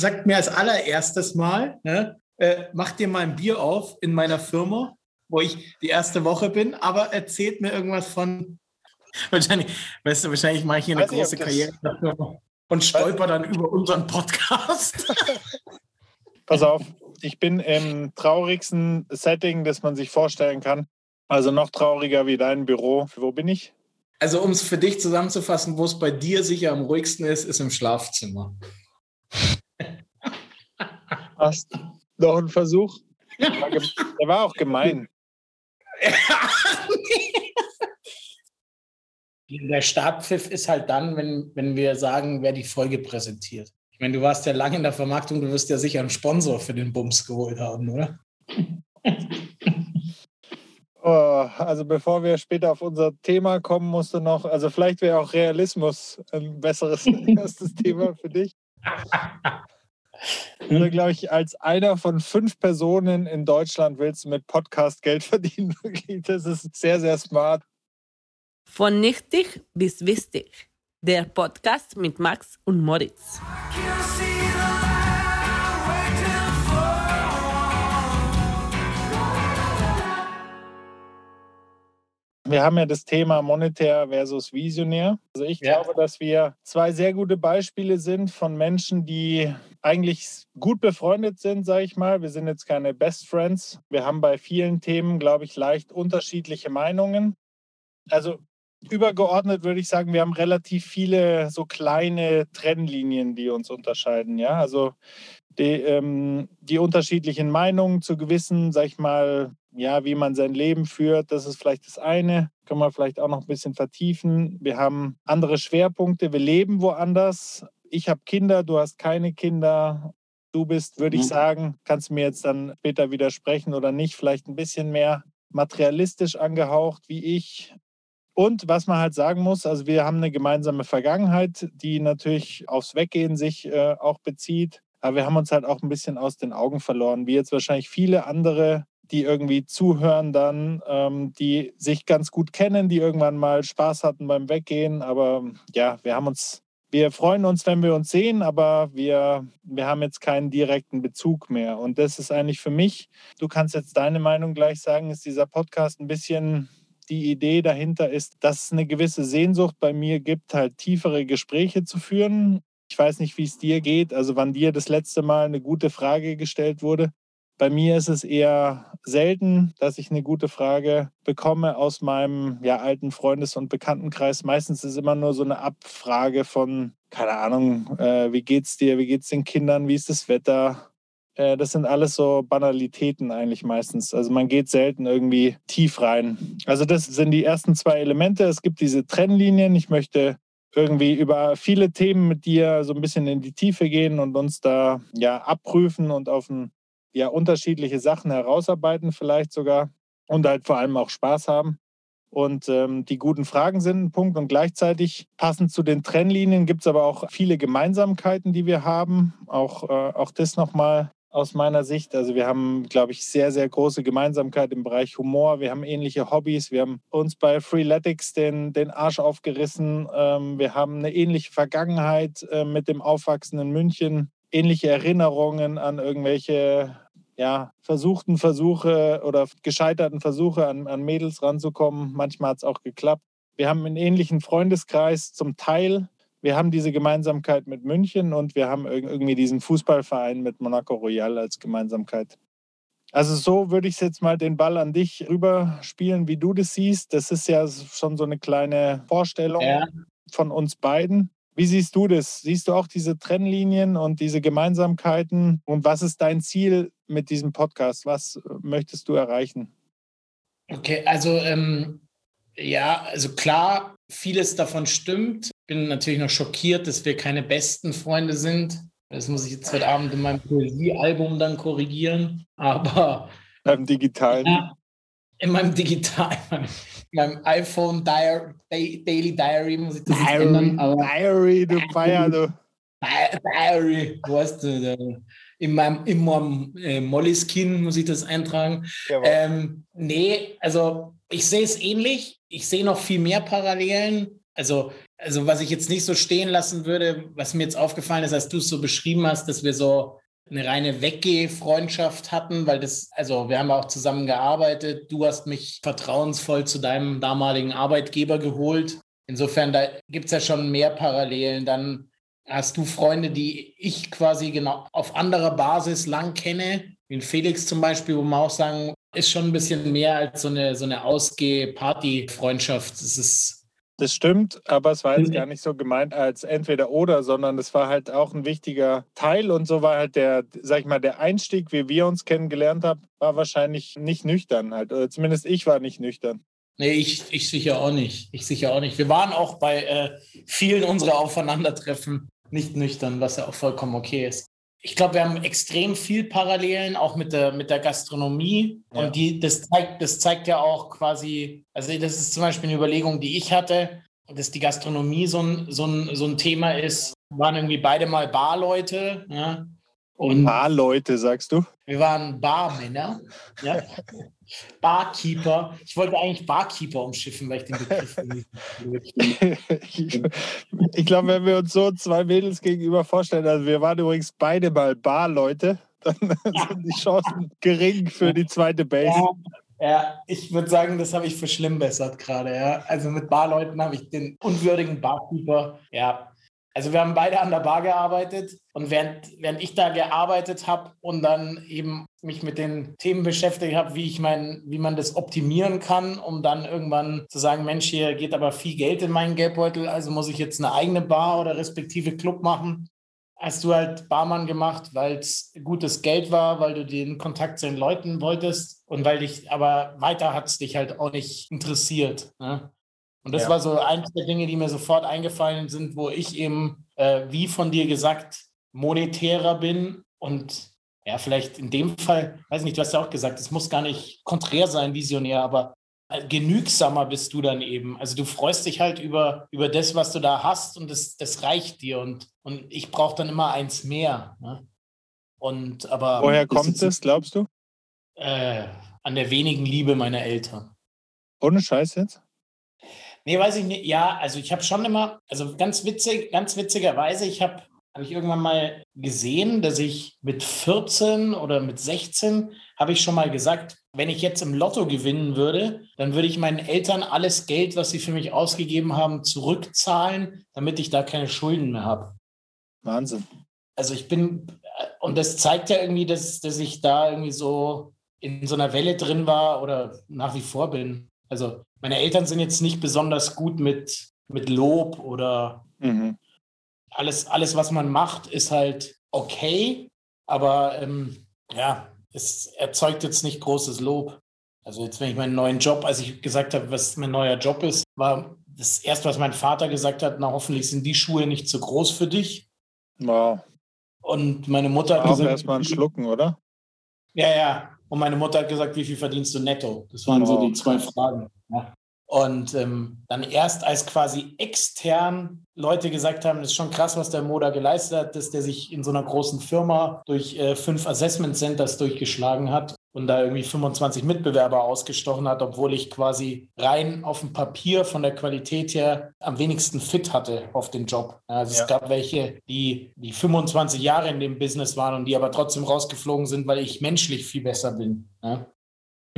sagt mir als allererstes Mal, ne, äh, mach dir mal ein Bier auf in meiner Firma, wo ich die erste Woche bin, aber erzählt mir irgendwas von, wahrscheinlich, weißt du, wahrscheinlich mache ich hier eine Weiß große Karriere und stolper dann über unseren Podcast. Pass auf, ich bin im traurigsten Setting, das man sich vorstellen kann. Also noch trauriger wie dein Büro. Wo bin ich? Also um es für dich zusammenzufassen, wo es bei dir sicher am ruhigsten ist, ist im Schlafzimmer. Hast noch ein Versuch? Der war, der war auch gemein. Der Startpfiff ist halt dann, wenn, wenn wir sagen, wer die Folge präsentiert. Ich meine, du warst ja lange in der Vermarktung, du wirst ja sicher einen Sponsor für den Bums geholt haben, oder? Oh, also bevor wir später auf unser Thema kommen, musst du noch, also vielleicht wäre auch Realismus ein besseres erstes Thema für dich. Also, glaube ich, als einer von fünf Personen in Deutschland willst du mit Podcast Geld verdienen. Wirklich, Das ist sehr, sehr smart. Von nichtig bis wichtig. Der Podcast mit Max und Moritz. Wir haben ja das Thema monetär versus visionär. Also ich Ja. glaube, dass wir zwei sehr gute Beispiele sind von Menschen, die eigentlich gut befreundet sind, sage ich mal. Wir sind jetzt keine Best Friends. Wir haben bei vielen Themen, glaube ich, leicht unterschiedliche Meinungen. Also übergeordnet würde ich sagen, wir haben relativ viele so kleine Trennlinien, die uns unterscheiden. Ja, also die, ähm, die unterschiedlichen Meinungen zu gewissen, sag ich mal, ja, wie man sein Leben führt, das ist vielleicht das eine. Können wir vielleicht auch noch ein bisschen vertiefen. Wir haben andere Schwerpunkte, wir leben woanders. Ich habe Kinder, du hast keine Kinder. Du bist, würde ich Mhm. sagen, kannst du mir jetzt dann später widersprechen oder nicht, vielleicht ein bisschen mehr materialistisch angehaucht wie ich. Und was man halt sagen muss, also wir haben eine gemeinsame Vergangenheit, die natürlich aufs Weggehen sich äh, auch bezieht. Aber wir haben uns halt auch ein bisschen aus den Augen verloren, wie jetzt wahrscheinlich viele andere, die irgendwie zuhören dann, ähm, die sich ganz gut kennen, die irgendwann mal Spaß hatten beim Weggehen. Aber ja, wir haben uns, wir freuen uns, wenn wir uns sehen, aber wir, wir haben jetzt keinen direkten Bezug mehr. Und das ist eigentlich für mich, du kannst jetzt deine Meinung gleich sagen, ist dieser Podcast ein bisschen die Idee dahinter ist, dass es eine gewisse Sehnsucht bei mir gibt, halt tiefere Gespräche zu führen. Ich weiß nicht, wie es dir geht, also wann dir das letzte Mal eine gute Frage gestellt wurde. Bei mir ist es eher selten, dass ich eine gute Frage bekomme aus meinem ja, alten Freundes- und Bekanntenkreis. Meistens ist immer nur so eine Abfrage von, keine Ahnung, äh, wie geht's dir, wie geht's den Kindern, wie ist das Wetter, äh, das sind alles so Banalitäten eigentlich meistens. Also man geht selten irgendwie tief rein. Also das sind die ersten zwei Elemente. Es gibt diese Trennlinien. Ich möchte irgendwie über viele Themen mit dir so ein bisschen in die Tiefe gehen und uns da ja abprüfen und auf ein, ja, unterschiedliche Sachen herausarbeiten, vielleicht sogar und halt vor allem auch Spaß haben. Und ähm, die guten Fragen sind ein Punkt. Und gleichzeitig passend zu den Trennlinien gibt es aber auch viele Gemeinsamkeiten, die wir haben. Auch, äh, auch das nochmal aus meiner Sicht. Also wir haben, glaube ich, sehr, sehr große Gemeinsamkeit im Bereich Humor. Wir haben ähnliche Hobbys. Wir haben uns bei Freeletics den, den Arsch aufgerissen. Ähm, wir haben eine ähnliche Vergangenheit äh, mit dem aufwachsenden München. Ähnliche Erinnerungen an irgendwelche ja, versuchten Versuche oder gescheiterten Versuche an, an Mädels ranzukommen. Manchmal hat es auch geklappt. Wir haben einen ähnlichen Freundeskreis zum Teil. Wir haben diese Gemeinsamkeit mit München und wir haben irg- irgendwie diesen Fußballverein mit Monaco Royal als Gemeinsamkeit. Also so würde ich jetzt mal den Ball an dich rüberspielen, wie du das siehst. Das ist ja schon so eine kleine Vorstellung Ja. von uns beiden. Wie siehst du das? Siehst du auch diese Trennlinien und diese Gemeinsamkeiten? Und was ist dein Ziel mit diesem Podcast? Was äh, möchtest du erreichen? Okay, also ähm, ja, also klar, vieles davon stimmt. Bin natürlich noch schockiert, dass wir keine besten Freunde sind. Das muss ich jetzt heute Abend in meinem Poesiealbum dann korrigieren. Aber Beim Digitalen. ja, in meinem Digital, in meinem iPhone Diary, Daily Diary muss ich das jetzt ändern. Aber Diary, du Feier, du. Di- Diary, weißt du, da- in meinem, in meinem äh, Mollyskin muss ich das eintragen. Ähm, nee, also ich sehe es ähnlich. Ich sehe noch viel mehr Parallelen. also, also was ich jetzt nicht so stehen lassen würde, was mir jetzt aufgefallen ist, als du es so beschrieben hast, dass wir so eine reine Weggeh-Freundschaft hatten, weil das, also wir haben auch zusammen gearbeitet. Du hast mich vertrauensvoll zu deinem damaligen Arbeitgeber geholt. Insofern, da gibt es ja schon mehr Parallelen. Dann hast du Freunde, die ich quasi genau auf anderer Basis lang kenne, wie Felix zum Beispiel, wo man auch sagen, ist schon ein bisschen mehr als so eine, so eine Ausgeh-Party-Freundschaft. Das ist das stimmt, aber es war jetzt gar nicht so gemeint als entweder oder, sondern es war halt auch ein wichtiger Teil und so war halt der, sag ich mal, der Einstieg, wie wir uns kennengelernt haben, war wahrscheinlich nicht nüchtern halt. Oder zumindest ich war nicht nüchtern. Nee, ich, ich sicher auch nicht. Ich sicher auch nicht. Wir waren auch bei äh, vielen unserer Aufeinandertreffen nicht nüchtern, was ja auch vollkommen okay ist. Ich glaube, wir haben extrem viel Parallelen, auch mit der, mit der Gastronomie. Ja. Und die, das, zeigt, das zeigt ja auch quasi, also das ist zum Beispiel eine Überlegung, die ich hatte, dass die Gastronomie so ein, so ein, so ein Thema ist. Wir waren irgendwie beide mal Barleute. Ja? Und Barleute, sagst du? Wir waren Barmänner. Ja? Barkeeper. Ich wollte eigentlich Barkeeper umschiffen, weil ich den Begriff Ich, ich glaube, wenn wir uns so zwei Mädels gegenüber vorstellen, also wir waren übrigens beide mal Barleute, dann sind die Chancen gering für die zweite Base. Ja. Ja, ich würde sagen, das habe ich verschlimmbessert gerade. Ja. Also mit Barleuten habe ich den unwürdigen Barkeeper. Ja, also wir haben beide an der Bar gearbeitet und während, während ich da gearbeitet habe und dann eben mich mit den Themen beschäftigt habe, wie ich mein, wie man das optimieren kann, um dann irgendwann zu sagen, Mensch, hier geht aber viel Geld in meinen Geldbeutel, also muss ich jetzt eine eigene Bar oder respektive Club machen. Hast du halt Barmann gemacht, weil es gutes Geld war, weil du den Kontakt zu den Leuten wolltest und weil dich, aber weiter hat es dich halt auch nicht interessiert. Ne? Und das ja. war so eins der Dinge, die mir sofort eingefallen sind, wo ich eben, äh, wie von dir gesagt, monetärer bin und ja, vielleicht in dem Fall, weiß nicht, du hast ja auch gesagt, es muss gar nicht konträr sein, visionär, aber äh, genügsamer bist du dann eben. Also du freust dich halt über, über das, was du da hast und das, das reicht dir und, und ich brauche dann immer eins mehr. Ne? Und aber. Woher kommt es, glaubst du? Äh, an der wenigen Liebe meiner Eltern. Ohne Scheiß jetzt? Nee, weiß ich nicht. Ja, also ich habe schon immer, also ganz witzig, ganz witzigerweise, ich habe habe ich irgendwann mal gesehen, dass ich mit 14 oder mit 16 habe ich schon mal gesagt, wenn ich jetzt im Lotto gewinnen würde, dann würde ich meinen Eltern alles Geld, was sie für mich ausgegeben haben, zurückzahlen, damit ich da keine Schulden mehr habe. Wahnsinn. Also ich bin, und das zeigt ja irgendwie, dass, dass ich da irgendwie so in so einer Welle drin war oder nach wie vor bin. Also meine Eltern sind jetzt nicht besonders gut mit, mit Lob oder mhm. alles, alles, was man macht, ist halt okay, aber ähm, ja, es erzeugt jetzt nicht großes Lob. Also jetzt, wenn ich meinen neuen Job, als ich gesagt habe, was mein neuer Job ist, war das erste, was mein Vater gesagt hat, na hoffentlich sind die Schuhe nicht zu groß für dich. Wow. Und meine Mutter hat auch gesagt... erstmal ein Schlucken, oder? Ja, ja. Und meine Mutter hat gesagt, wie viel verdienst du netto? Das waren so die zwei Fragen. Ja. Und ähm, dann erst als quasi extern Leute gesagt haben, das ist schon krass, was der Moda geleistet hat, dass der sich in so einer großen Firma durch äh, fünf Assessment Centers durchgeschlagen hat und da irgendwie 25 Mitbewerber ausgestochen hat, obwohl ich quasi rein auf dem Papier von der Qualität her am wenigsten fit hatte auf den Job. Also ja. es gab welche, die, die 25 Jahre in dem Business waren und die aber trotzdem rausgeflogen sind, weil ich menschlich viel besser bin. Ja?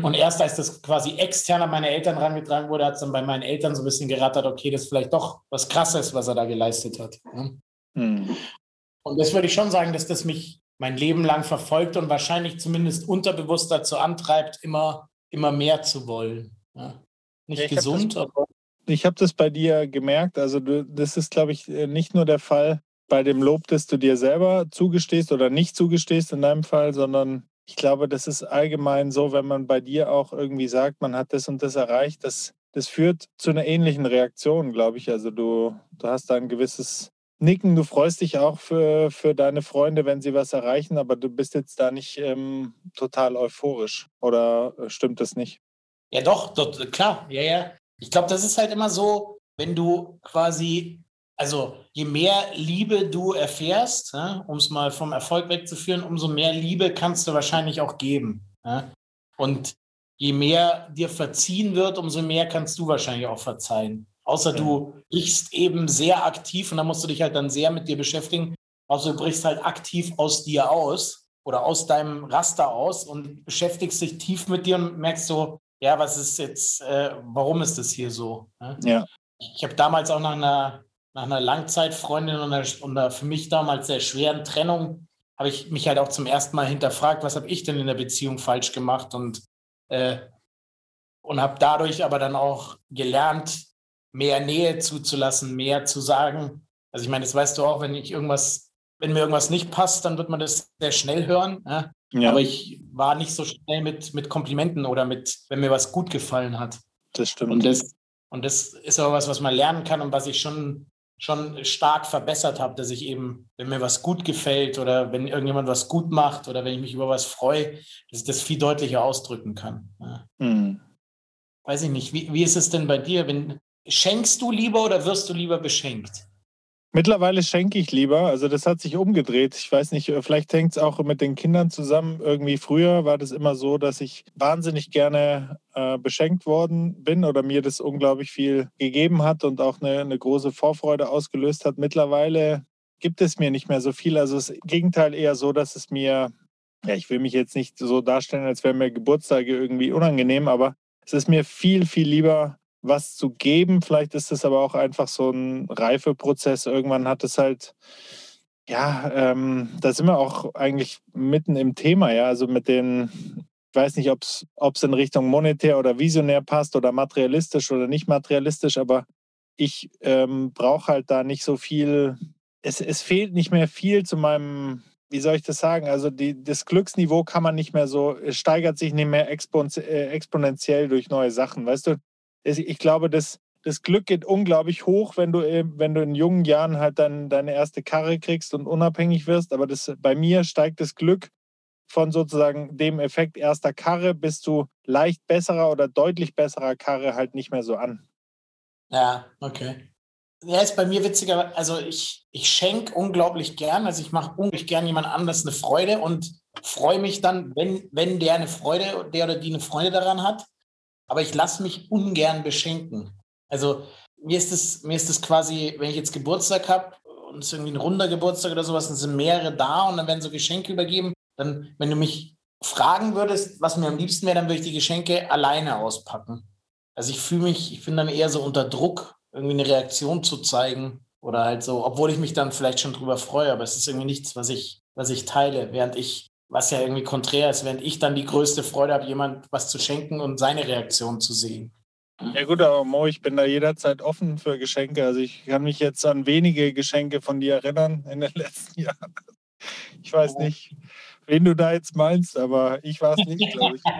Und erst als das quasi extern an meine Eltern herangetragen wurde, hat es dann bei meinen Eltern so ein bisschen gerattert, okay, das ist vielleicht doch was Krasses, was er da geleistet hat. Mhm. Und das würde ich schon sagen, dass das mich mein Leben lang verfolgt und wahrscheinlich zumindest unterbewusst dazu antreibt, immer, immer mehr zu wollen. Ja. Nicht ich gesund, hab das, aber. Ich habe das bei dir gemerkt. Also, du, das ist, glaube ich, nicht nur der Fall bei dem Lob, das du dir selber zugestehst oder nicht zugestehst in deinem Fall, sondern ich glaube, das ist allgemein so, wenn man bei dir auch irgendwie sagt, man hat das und das erreicht, das, das führt zu einer ähnlichen Reaktion, glaube ich. Also du, du hast da ein gewisses Nicken, du freust dich auch für, für deine Freunde, wenn sie was erreichen, aber du bist jetzt da nicht ähm, total euphorisch. Oder äh, stimmt das nicht? Ja, doch, doch klar, ja, ja. Ich glaube, das ist halt immer so, wenn du quasi also je mehr Liebe du erfährst, ja, um es mal vom Erfolg wegzuführen, umso mehr Liebe kannst du wahrscheinlich auch geben. Ja. Und je mehr dir verziehen wird, umso mehr kannst du wahrscheinlich auch verzeihen. Außer du brichst eben sehr aktiv und da musst du dich halt dann sehr mit dir beschäftigen. Außer du brichst halt aktiv aus dir aus oder aus deinem Raster aus und beschäftigst dich tief mit dir und merkst so, ja, was ist jetzt, äh, warum ist das hier so? Ne? Ja. Ich habe damals auch nach einer, nach einer Langzeitfreundin und einer, und einer für mich damals sehr schweren Trennung, habe ich mich halt auch zum ersten Mal hinterfragt, was habe ich denn in der Beziehung falsch gemacht und, äh, und habe dadurch aber dann auch gelernt, mehr Nähe zuzulassen, mehr zu sagen. Also ich meine, das weißt du auch, wenn ich irgendwas, wenn mir irgendwas nicht passt, dann wird man das sehr schnell hören. Ja? Ja. Aber ich war nicht so schnell mit, mit Komplimenten oder mit, wenn mir was gut gefallen hat. Das stimmt. Und das, und das ist aber was, was man lernen kann und was ich schon, schon stark verbessert habe, dass ich eben, wenn mir was gut gefällt oder wenn irgendjemand was gut macht oder wenn ich mich über was freue, dass ich das viel deutlicher ausdrücken kann. Ja. Mhm. Weiß ich nicht, wie, wie ist es denn bei dir, wenn, Schenkst du lieber oder wirst du lieber beschenkt? Mittlerweile schenke ich lieber. Also das hat sich umgedreht. Ich weiß nicht, vielleicht hängt es auch mit den Kindern zusammen. Irgendwie früher war das immer so, dass ich wahnsinnig gerne äh, beschenkt worden bin oder mir das unglaublich viel gegeben hat und auch eine, eine große Vorfreude ausgelöst hat. Mittlerweile gibt es mir nicht mehr so viel. Also das Gegenteil eher so, dass es mir, ja, ich will mich jetzt nicht so darstellen, als wären mir Geburtstage irgendwie unangenehm, aber es ist mir viel, viel lieber, was zu geben. Vielleicht ist es aber auch einfach so ein Reifeprozess. Irgendwann hat es halt, ja, ähm, da sind wir auch eigentlich mitten im Thema, ja. Also mit den, ich weiß nicht, ob es in Richtung monetär oder visionär passt oder materialistisch oder nicht materialistisch, aber ich ähm, brauche halt da nicht so viel. Es, es fehlt nicht mehr viel zu meinem wie soll ich das sagen? Also die, das Glücksniveau kann man nicht mehr so, es steigert sich nicht mehr äh, exponentiell durch neue Sachen. Weißt du, ich glaube, das, das Glück geht unglaublich hoch, wenn du, wenn du in jungen Jahren halt dann deine erste Karre kriegst und unabhängig wirst. Aber das, bei mir steigt das Glück von sozusagen dem Effekt erster Karre bis zu leicht besserer oder deutlich besserer Karre halt nicht mehr so an. Ja, okay. Ja, ist bei mir witziger, also ich, ich schenke unglaublich gern, also ich mache unglaublich gern jemand anders eine Freude und freue mich dann, wenn, wenn der eine Freude, der oder die eine Freude daran hat aber ich lasse mich ungern beschenken. Also mir ist es mir ist es quasi, wenn ich jetzt Geburtstag habe und es ist irgendwie ein runder Geburtstag oder sowas, dann sind mehrere da und dann werden so Geschenke übergeben. Dann, wenn du mich fragen würdest, was mir am liebsten wäre, dann würde ich die Geschenke alleine auspacken. Also ich fühle mich, ich bin dann eher so unter Druck, irgendwie eine Reaktion zu zeigen oder halt so, obwohl ich mich dann vielleicht schon drüber freue, aber es ist irgendwie nichts, was ich, was ich teile, während ich was ja irgendwie konträr ist, während ich dann die größte Freude habe, jemand was zu schenken und seine Reaktion zu sehen. Ja gut, aber Mo, ich bin da jederzeit offen für Geschenke. Also ich kann mich jetzt an wenige Geschenke von dir erinnern in den letzten Jahren. Ich weiß nicht, wen du da jetzt meinst, aber ich war es nicht, glaube ich.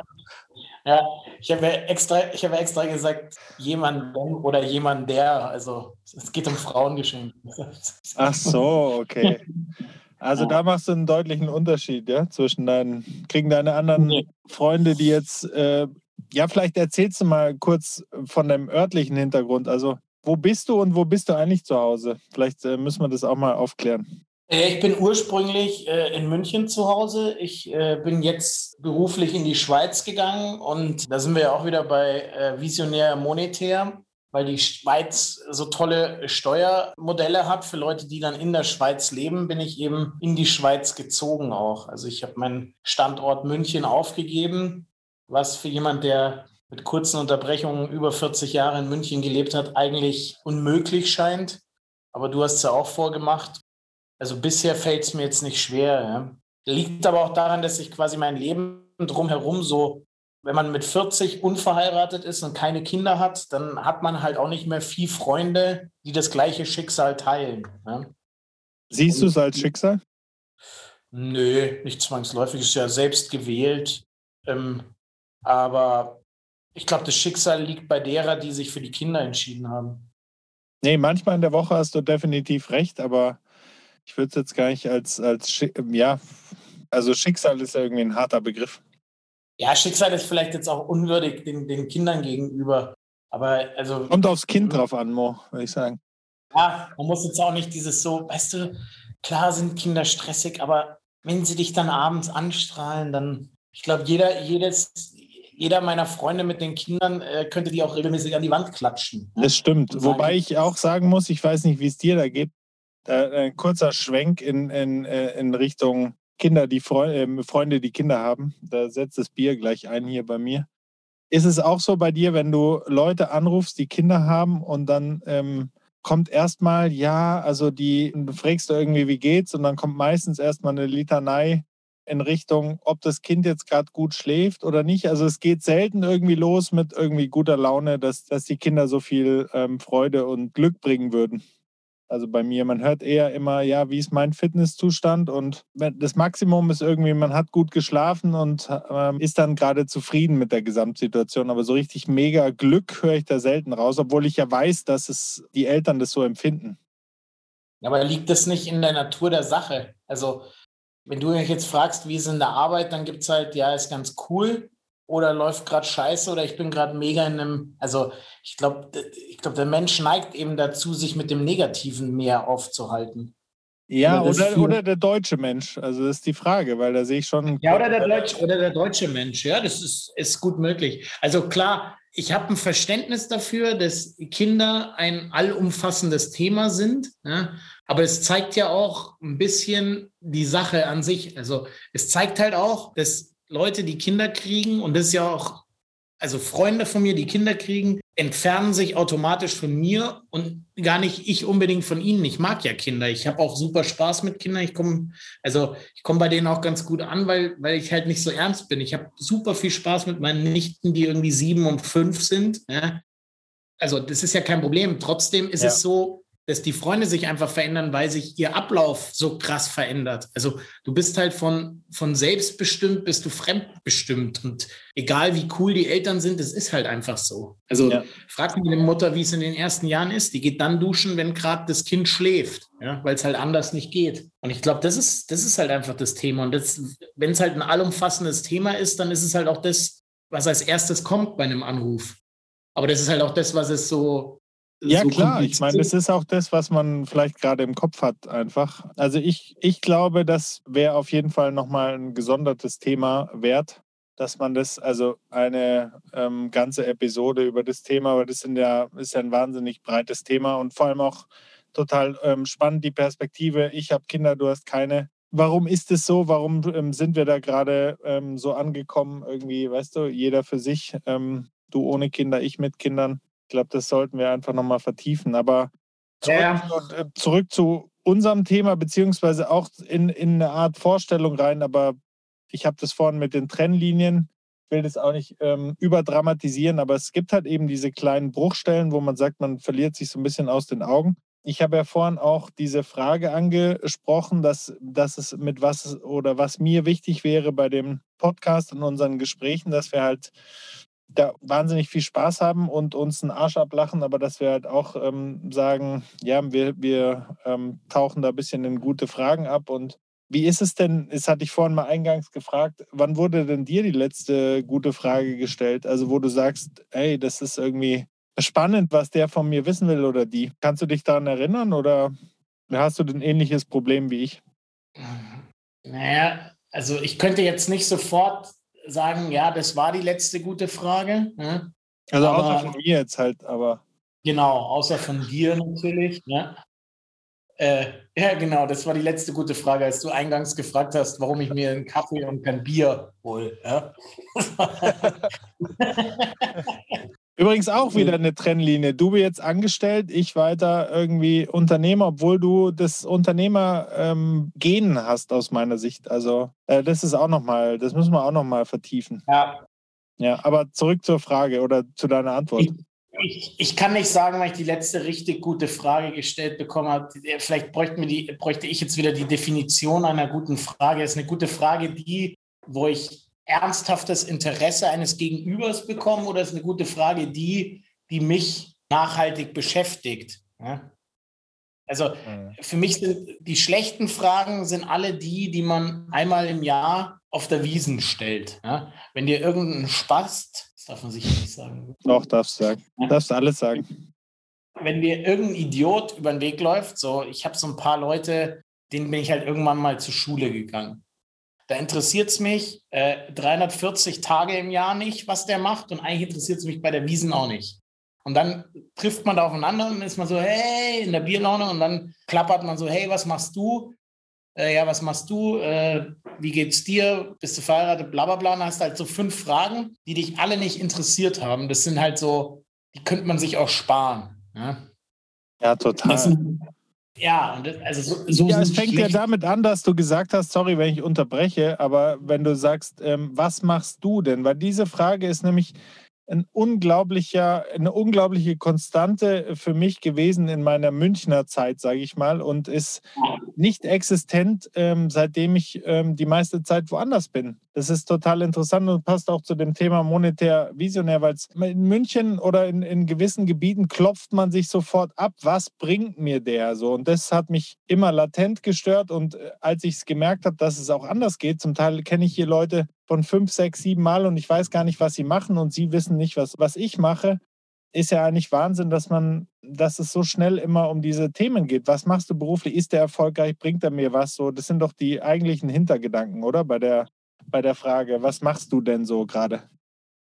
Ja, ich habe extra, ich habe extra gesagt, jemand oder jemand der. Also es geht um Frauengeschenke. Ach so, okay. Also da machst du einen deutlichen Unterschied, ja, zwischen deinen, kriegen deine anderen nee. Freunde, die jetzt, äh, ja, vielleicht erzählst du mal kurz von deinem örtlichen Hintergrund. Also wo bist du und wo bist du eigentlich zu Hause? Vielleicht äh, müssen wir das auch mal aufklären. Ich bin ursprünglich äh, in München zu Hause. Ich äh, bin jetzt beruflich in die Schweiz gegangen und da sind wir ja auch wieder bei äh, Visionär Monetär weil die Schweiz so tolle Steuermodelle hat. Für Leute, die dann in der Schweiz leben, bin ich eben in die Schweiz gezogen auch. Also ich habe meinen Standort München aufgegeben, was für jemand, der mit kurzen Unterbrechungen über 40 Jahre in München gelebt hat, eigentlich unmöglich scheint. Aber du hast es ja auch vorgemacht. Also bisher fällt es mir jetzt nicht schwer. Ja. Liegt aber auch daran, dass ich quasi mein Leben drumherum so wenn man mit 40 unverheiratet ist und keine Kinder hat, dann hat man halt auch nicht mehr viel Freunde, die das gleiche Schicksal teilen. Ne? Siehst du es als Schicksal? Nö, nicht zwangsläufig, ist ja selbst gewählt. Ähm, aber ich glaube, das Schicksal liegt bei derer, die sich für die Kinder entschieden haben. Nee, manchmal in der Woche hast du definitiv recht, aber ich würde es jetzt gar nicht als, als ja, also Schicksal ist ja irgendwie ein harter Begriff ja, Schicksal ist vielleicht jetzt auch unwürdig den, den Kindern gegenüber. Aber also. Kommt aufs Kind drauf an, Mo, würde ich sagen. Ja, man muss jetzt auch nicht dieses so, weißt du, klar sind Kinder stressig, aber wenn sie dich dann abends anstrahlen, dann, ich glaube, jeder, jedes, jeder meiner Freunde mit den Kindern äh, könnte die auch regelmäßig an die Wand klatschen. Das stimmt. Wobei ich auch sagen muss, ich weiß nicht, wie es dir da geht. Da, ein kurzer Schwenk in, in, äh, in Richtung Kinder, die Freunde, äh, Freunde, die Kinder haben. Da setzt das Bier gleich ein hier bei mir. Ist es auch so bei dir, wenn du Leute anrufst, die Kinder haben und dann ähm, kommt erstmal, ja, also die, du fragst du irgendwie, wie geht's? Und dann kommt meistens erstmal eine Litanei in Richtung, ob das Kind jetzt gerade gut schläft oder nicht. Also es geht selten irgendwie los mit irgendwie guter Laune, dass, dass die Kinder so viel ähm, Freude und Glück bringen würden. Also bei mir, man hört eher immer, ja, wie ist mein Fitnesszustand? Und das Maximum ist irgendwie, man hat gut geschlafen und äh, ist dann gerade zufrieden mit der Gesamtsituation. Aber so richtig mega Glück höre ich da selten raus, obwohl ich ja weiß, dass es die Eltern das so empfinden. Aber liegt das nicht in der Natur der Sache? Also, wenn du mich jetzt fragst, wie ist in der Arbeit, dann gibt es halt, ja, ist ganz cool oder läuft gerade scheiße oder ich bin gerade mega in einem, also ich glaube, ich glaube, der Mensch neigt eben dazu, sich mit dem Negativen mehr aufzuhalten. Ja, oder, oder der deutsche Mensch. Also das ist die Frage, weil da sehe ich schon. Ja, oder der, Deutsch, oder der deutsche Mensch. Ja, das ist, ist gut möglich. Also klar, ich habe ein Verständnis dafür, dass Kinder ein allumfassendes Thema sind. Ja, aber es zeigt ja auch ein bisschen die Sache an sich. Also es zeigt halt auch, dass Leute, die Kinder kriegen, und das ist ja auch, also Freunde von mir, die Kinder kriegen, entfernen sich automatisch von mir und gar nicht ich unbedingt von ihnen. Ich mag ja Kinder. Ich habe auch super Spaß mit Kindern. Ich komme, also ich komme bei denen auch ganz gut an, weil, weil ich halt nicht so ernst bin. Ich habe super viel Spaß mit meinen Nichten, die irgendwie sieben und fünf sind. Ja. Also das ist ja kein Problem. Trotzdem ist ja. es so, dass die Freunde sich einfach verändern, weil sich ihr Ablauf so krass verändert. Also du bist halt von, von selbstbestimmt bist du fremdbestimmt. Und egal wie cool die Eltern sind, es ist halt einfach so. Also ja. frag eine Mutter, wie es in den ersten Jahren ist. Die geht dann duschen, wenn gerade das Kind schläft, ja, weil es halt anders nicht geht. Und ich glaube, das ist, das ist halt einfach das Thema. Und wenn es halt ein allumfassendes Thema ist, dann ist es halt auch das, was als erstes kommt bei einem Anruf. Aber das ist halt auch das, was es so ja, so klar. Ich meine, das ist auch das, was man vielleicht gerade im Kopf hat, einfach. Also ich, ich glaube, das wäre auf jeden Fall nochmal ein gesondertes Thema wert, dass man das, also eine ähm, ganze Episode über das Thema, weil das sind ja, ist ja ein wahnsinnig breites Thema und vor allem auch total ähm, spannend, die Perspektive. Ich habe Kinder, du hast keine. Warum ist es so? Warum ähm, sind wir da gerade ähm, so angekommen? Irgendwie, weißt du, jeder für sich, ähm, du ohne Kinder, ich mit Kindern glaube, das sollten wir einfach nochmal vertiefen. Aber zurück, ja. Äh, zurück, zu unserem Thema, beziehungsweise auch in, in eine Art Vorstellung rein. Aber ich habe das vorhin mit den Trennlinien, will das auch nicht ähm, überdramatisieren, aber es gibt halt eben diese kleinen Bruchstellen, wo man sagt, man verliert sich so ein bisschen aus den Augen. Ich habe ja vorhin auch diese Frage angesprochen, dass, dass es mit was oder was mir wichtig wäre bei dem Podcast und unseren Gesprächen, dass wir halt da wahnsinnig viel Spaß haben und uns einen Arsch ablachen, aber dass wir halt auch ähm, sagen, ja, wir, wir ähm, tauchen da ein bisschen in gute Fragen ab. Und wie ist es denn, das hatte ich vorhin mal eingangs gefragt, wann wurde denn dir die letzte gute Frage gestellt? Also wo du sagst, hey, das ist irgendwie spannend, was der von mir wissen will oder die. Kannst du dich daran erinnern oder hast du ein ähnliches Problem wie ich? Naja, also ich könnte jetzt nicht sofort sagen, ja, das war die letzte gute Frage. Ne? Also aber, außer von mir jetzt halt, aber. Genau, außer von dir natürlich. Ne? Äh, ja, genau, das war die letzte gute Frage, als du eingangs gefragt hast, warum ich mir einen Kaffee und kein Bier hole. Ja? Übrigens auch wieder eine Trennlinie. Du jetzt angestellt, ich weiter irgendwie Unternehmer, obwohl du das Unternehmer-Gen ähm, hast aus meiner Sicht. Also äh, das ist auch nochmal, das müssen wir auch nochmal vertiefen. Ja. Ja, aber zurück zur Frage oder zu deiner Antwort. Ich, ich, ich kann nicht sagen, weil ich die letzte richtig gute Frage gestellt bekommen habe. Vielleicht bräuchte, die, bräuchte ich jetzt wieder die Definition einer guten Frage. Das ist eine gute Frage, die, wo ich ernsthaftes Interesse eines Gegenübers bekommen oder ist eine gute Frage, die, die mich nachhaltig beschäftigt? Ja? Also mhm. für mich sind die schlechten Fragen sind alle die, die man einmal im Jahr auf der Wiesen stellt. Ja? Wenn dir irgendein Spast, das darf man sicher nicht sagen. Doch, darfst du sagen. Ja? Darfst du alles sagen. Wenn dir irgendein Idiot über den Weg läuft, so ich habe so ein paar Leute, denen bin ich halt irgendwann mal zur Schule gegangen da interessiert es mich äh, 340 Tage im Jahr nicht, was der macht. Und eigentlich interessiert es mich bei der Wiesen auch nicht. Und dann trifft man da aufeinander und ist man so, hey, in der Bierlaune. Und dann klappert man so, hey, was machst du? Äh, ja, was machst du? Äh, wie geht's dir? Bist du verheiratet? Blablabla. Bla, bla. Und dann hast halt so fünf Fragen, die dich alle nicht interessiert haben. Das sind halt so, die könnte man sich auch sparen. Ja, ja total. Sind, ja, also so, so ja, es fängt ja damit an, dass du gesagt hast, sorry, wenn ich unterbreche, aber wenn du sagst, ähm, was machst du denn? Weil diese Frage ist nämlich ein unglaublicher, eine unglaubliche Konstante für mich gewesen in meiner Münchner Zeit, sage ich mal, und ist nicht existent, ähm, seitdem ich ähm, die meiste Zeit woanders bin. Das ist total interessant und passt auch zu dem Thema monetär visionär, weil in München oder in, in gewissen Gebieten klopft man sich sofort ab, was bringt mir der so. Und das hat mich immer latent gestört. Und äh, als ich es gemerkt habe, dass es auch anders geht, zum Teil kenne ich hier Leute von fünf, sechs, sieben Mal und ich weiß gar nicht, was sie machen und sie wissen nicht, was, was ich mache ist ja eigentlich Wahnsinn, dass man, dass es so schnell immer um diese Themen geht. Was machst du beruflich? Ist der erfolgreich? Bringt er mir was? So, das sind doch die eigentlichen Hintergedanken, oder? Bei der, bei der Frage, was machst du denn so gerade?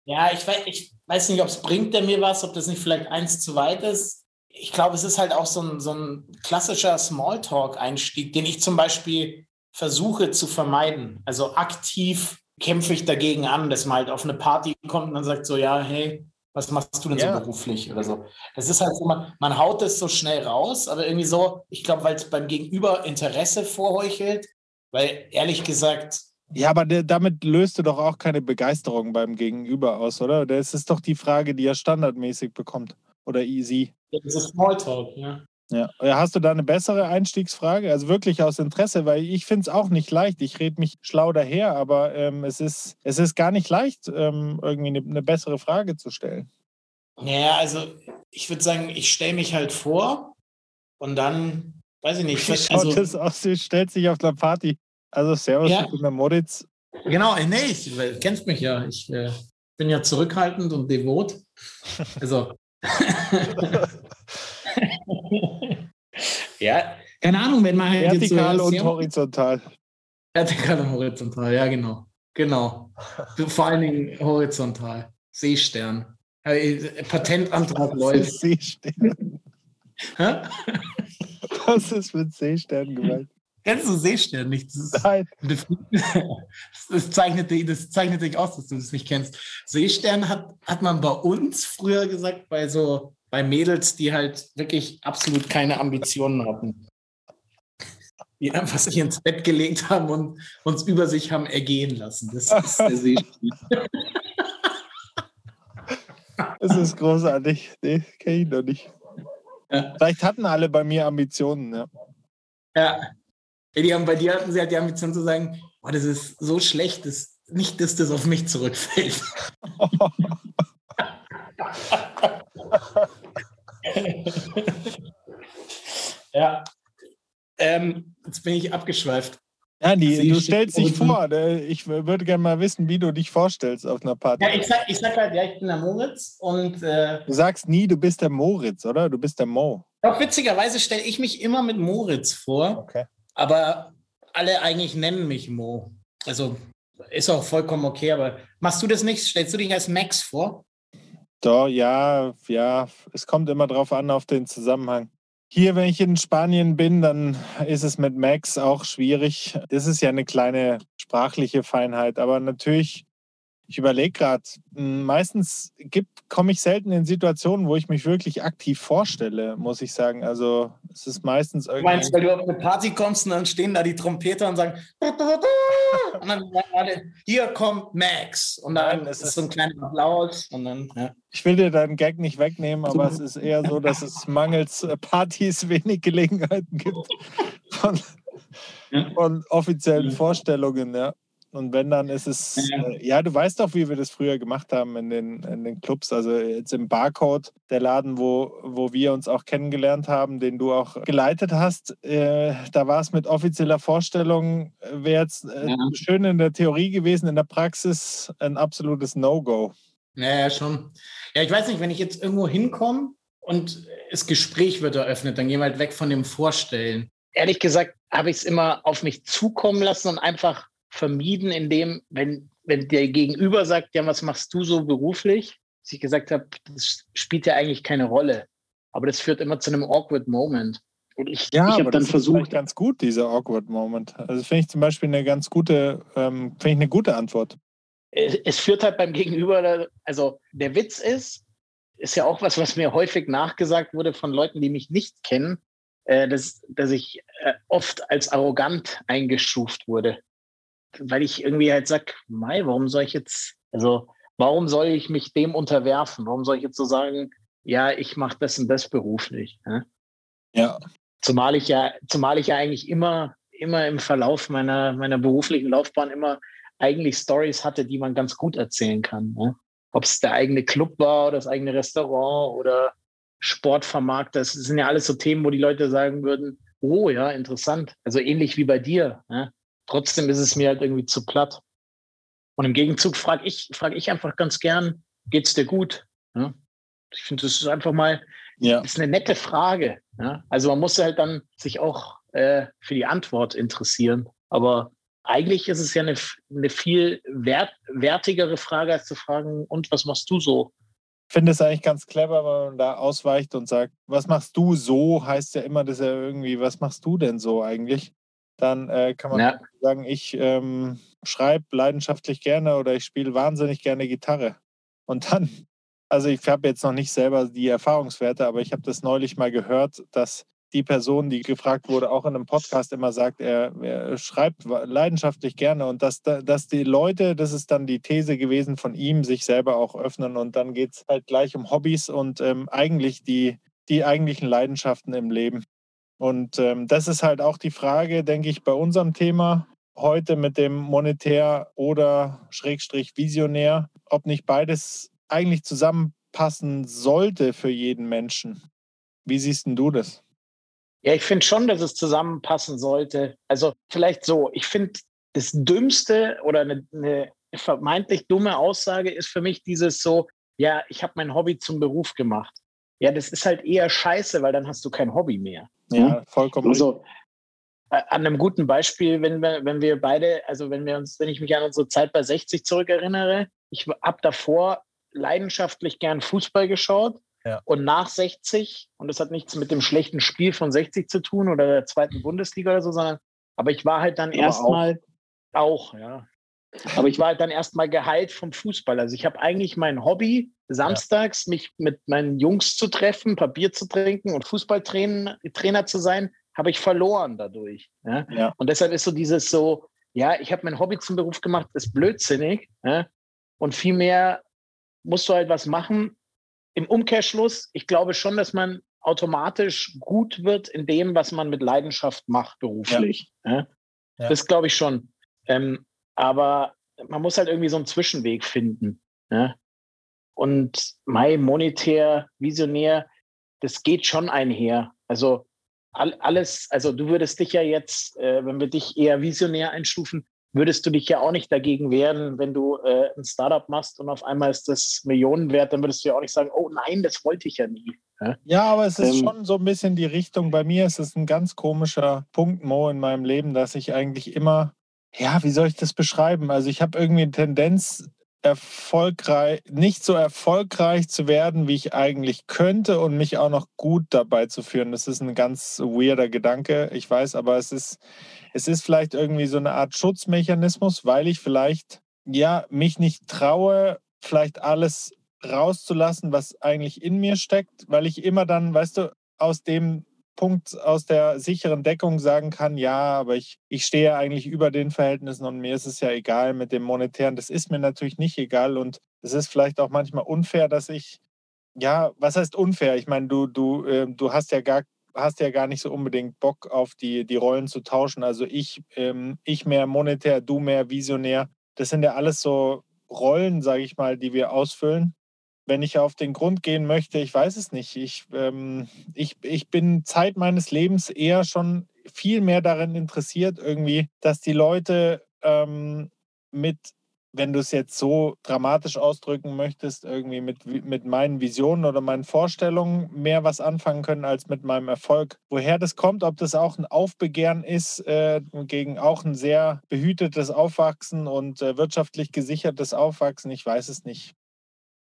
Ja, ich weiß, ich weiß nicht, ob es bringt er mir was, ob das nicht vielleicht eins zu weit ist. Ich glaube, es ist halt auch so ein, so ein klassischer Smalltalk-Einstieg, den ich zum Beispiel versuche zu vermeiden. Also aktiv kämpfe ich dagegen an, dass man halt auf eine Party kommt und dann sagt so, ja, hey, was machst du denn ja. so beruflich oder so? Das ist halt so, man, man haut es so schnell raus, aber irgendwie so, ich glaube, weil es beim Gegenüber Interesse vorheuchelt, weil ehrlich gesagt, ja, aber der, damit löst du doch auch keine Begeisterung beim Gegenüber aus, oder? Das ist doch die Frage, die er standardmäßig bekommt. Oder easy. Das ist Smalltalk, ja. Ja. Hast du da eine bessere Einstiegsfrage? Also wirklich aus Interesse, weil ich finde es auch nicht leicht. Ich rede mich schlau daher, aber ähm, es, ist, es ist gar nicht leicht, ähm, irgendwie eine, eine, bessere Frage zu stellen. Ja, also ich würde sagen, ich stelle mich halt vor und dann, weiß ich nicht. Wie schaut also, das aus? Du stellst dich auf der Party also Servus, ja. ich bin der Moritz. Genau, äh, nee, ich, du kennst mich ja. Ich äh, bin ja zurückhaltend und devot. Also. ja, keine Ahnung, wenn man halt Vertikal so, und ja, horizontal. Vertikal und horizontal, ja, genau. Genau. Vor allen Dingen horizontal. Seestern. Äh, Patentantrag läuft. Seestern. Was ist mit Seestern gemeint? Kennst du Seestern nicht? Das ist, Nein. Das, zeichnet, das zeichnet dich aus, dass du das nicht kennst. Seestern hat, hat man bei uns früher gesagt, bei so bei Mädels, die halt wirklich absolut keine Ambitionen hatten. Die einfach sich ins Bett gelegt haben und uns über sich haben ergehen lassen. Das ist der Seestern. Es ist großartig. Nee, kenne ich noch nicht. Ja. Vielleicht hatten alle bei mir Ambitionen. Ja, ja, die haben, bei dir hatten sie halt die Ambition zu sagen, oh, das ist so schlecht, dass nicht, dass das auf mich zurückfällt. ja. Ähm, jetzt bin ich abgeschweift. Ja, die, du stellst dich vor. Ne? Ich würde gerne mal wissen, wie du dich vorstellst auf einer Party. Ja, ich sag, ich sag halt, ja, ich bin der Moritz und. Äh, du sagst nie, du bist der Moritz, oder? Du bist der Mo. Doch, witzigerweise stelle ich mich immer mit Moritz vor. Okay aber alle eigentlich nennen mich Mo. Also ist auch vollkommen okay, aber machst du das nicht? Stellst du dich als Max vor? Doch, ja, ja, es kommt immer drauf an, auf den Zusammenhang. Hier, wenn ich in Spanien bin, dann ist es mit Max auch schwierig. Das ist ja eine kleine sprachliche Feinheit, aber natürlich ich überlege gerade, hm, meistens komme ich selten in Situationen, wo ich mich wirklich aktiv vorstelle, muss ich sagen. Also es ist meistens irgendwie. Du meinst, weil du auf eine Party kommst und dann stehen da die Trompeter und sagen und dann sagen alle, hier kommt Max. Und dann Nein, ist es so ein kleiner Applaus und dann, ja. Ich will dir deinen Gag nicht wegnehmen, aber es ist eher so, dass es mangels äh, Partys wenig Gelegenheiten gibt von, von offiziellen Vorstellungen, ja. Und wenn, dann ist es, ja. Äh, ja, du weißt doch, wie wir das früher gemacht haben in den, in den Clubs. Also jetzt im Barcode, der Laden, wo, wo wir uns auch kennengelernt haben, den du auch geleitet hast, äh, da war es mit offizieller Vorstellung, äh, wäre jetzt äh, ja. schön in der Theorie gewesen, in der Praxis ein absolutes No-Go. Ja, ja, schon. Ja, ich weiß nicht, wenn ich jetzt irgendwo hinkomme und das Gespräch wird eröffnet, dann gehen wir halt weg von dem Vorstellen. Ehrlich gesagt habe ich es immer auf mich zukommen lassen und einfach vermieden, indem, wenn, wenn der Gegenüber sagt, ja, was machst du so beruflich? Dass ich gesagt habe, das spielt ja eigentlich keine Rolle. Aber das führt immer zu einem awkward Moment. Und ich, ja, ich habe dann das versucht. Ist ganz gut, dieser awkward Moment. Also finde ich zum Beispiel eine ganz gute, ähm, finde ich eine gute Antwort. Es, es führt halt beim Gegenüber, also der Witz ist, ist ja auch was, was mir häufig nachgesagt wurde von Leuten, die mich nicht kennen, äh, dass, dass ich äh, oft als arrogant eingestuft wurde. Weil ich irgendwie halt sag, Mai, warum soll ich jetzt, also warum soll ich mich dem unterwerfen? Warum soll ich jetzt so sagen, ja, ich mache das und das beruflich? Ne? Ja. Zumal ich ja, zumal ich ja eigentlich immer, immer im Verlauf meiner, meiner beruflichen Laufbahn immer eigentlich Stories hatte, die man ganz gut erzählen kann. Ne? Ob es der eigene Club war oder das eigene Restaurant oder Sportvermarkter. Das sind ja alles so Themen, wo die Leute sagen würden, oh ja, interessant. Also ähnlich wie bei dir. Ne? Trotzdem ist es mir halt irgendwie zu platt. Und im Gegenzug frage ich, frag ich einfach ganz gern, geht's dir gut? Ne? Ich finde, das ist einfach mal ja. ist eine nette Frage. Ja? Also man muss halt dann sich auch äh, für die Antwort interessieren. Aber eigentlich ist es ja eine, eine viel wert, wertigere Frage, als zu fragen, und was machst du so? Ich finde es eigentlich ganz clever, wenn man da ausweicht und sagt, was machst du so, heißt ja immer, dass er irgendwie, was machst du denn so eigentlich? Dann äh, kann man ja. sagen, ich ähm, schreibe leidenschaftlich gerne oder ich spiele wahnsinnig gerne Gitarre. Und dann, also ich habe jetzt noch nicht selber die Erfahrungswerte, aber ich habe das neulich mal gehört, dass die Person, die gefragt wurde, auch in einem Podcast immer sagt, er, er schreibt leidenschaftlich gerne und dass, dass die Leute, das ist dann die These gewesen von ihm, sich selber auch öffnen und dann geht es halt gleich um Hobbys und ähm, eigentlich die, die eigentlichen Leidenschaften im Leben. Und ähm, das ist halt auch die Frage, denke ich, bei unserem Thema heute mit dem Monetär oder Schrägstrich Visionär, ob nicht beides eigentlich zusammenpassen sollte für jeden Menschen. Wie siehst du das? Ja, ich finde schon, dass es zusammenpassen sollte. Also vielleicht so, ich finde das Dümmste oder eine, eine vermeintlich dumme Aussage ist für mich dieses so, ja, ich habe mein Hobby zum Beruf gemacht. Ja, das ist halt eher scheiße, weil dann hast du kein Hobby mehr. Ja, hm? vollkommen. Also, an einem guten Beispiel, wenn wir, wenn wir beide, also wenn wir uns, wenn ich mich an unsere Zeit bei 60 zurückerinnere, ich habe davor leidenschaftlich gern Fußball geschaut ja. Und nach 60, und das hat nichts mit dem schlechten Spiel von 60 zu tun oder der zweiten Bundesliga oder so, sondern, aber ich war halt dann erstmal auch. auch, ja. Aber ich war halt dann erstmal geheilt vom Fußball. Also ich habe eigentlich mein Hobby, samstags ja. mich mit meinen Jungs zu treffen, Papier zu trinken und Fußballtrainer zu sein, habe ich verloren dadurch. Ja? ja? Und deshalb ist so dieses so, ja, ich habe mein Hobby zum Beruf gemacht, ist blödsinnig. Ja? Und vielmehr musst du halt was machen, im Umkehrschluss, ich glaube schon, dass man automatisch gut wird in dem, was man mit Leidenschaft macht beruflich. Ja. Ja. Das glaube ich schon. Ähm, aber man muss halt irgendwie so einen Zwischenweg finden. Ja? Und mein monetär, visionär, das geht schon einher. Also alles, also du würdest dich ja jetzt, äh, wenn wir dich eher visionär einstufen, würdest du dich ja auch nicht dagegen wehren, wenn du äh, ein Startup machst und auf einmal ist das Millionenwert, dann würdest du ja auch nicht sagen, oh nein, das wollte ich ja nie. Ja, ja aber es ist ähm, schon so ein bisschen die Richtung. Bei mir ist es ein ganz komischer Punkt, Mo, in meinem Leben, dass ich eigentlich immer, ja, wie soll ich das beschreiben? Also ich habe irgendwie eine Tendenz, erfolgreich, nicht so erfolgreich zu werden, wie ich eigentlich könnte und mich auch noch gut dabei zu führen. Das ist ein ganz weirder Gedanke, ich weiß, aber es ist, es ist vielleicht irgendwie so eine Art Schutzmechanismus, weil ich vielleicht, ja, mich nicht traue, vielleicht alles rauszulassen, was eigentlich in mir steckt, weil ich immer dann, weißt du, aus dem Punkt aus der sicheren Deckung sagen kann, ja, aber ich, ich stehe eigentlich über den Verhältnissen und mir ist es ja egal mit dem Monetären. Das ist mir natürlich nicht egal und es ist vielleicht auch manchmal unfair, dass ich, ja, was heißt unfair? Ich meine, du, du, äh, du hast ja gar hast ja gar nicht so unbedingt Bock auf die, die Rollen zu tauschen. Also ich, ähm, ich mehr monetär, du mehr visionär. Das sind ja alles so Rollen, sage ich mal, die wir ausfüllen wenn ich auf den Grund gehen möchte, ich weiß es nicht. Ich, ähm, ich, ich bin Zeit meines Lebens eher schon viel mehr daran interessiert, irgendwie, dass die Leute ähm, mit wenn du es jetzt so dramatisch ausdrücken möchtest, irgendwie mit, mit meinen Visionen oder meinen Vorstellungen mehr was anfangen können als mit meinem Erfolg. Woher das kommt, ob das auch ein Aufbegehren ist äh, gegen auch ein sehr behütetes Aufwachsen und äh, wirtschaftlich gesichertes Aufwachsen, ich weiß es nicht.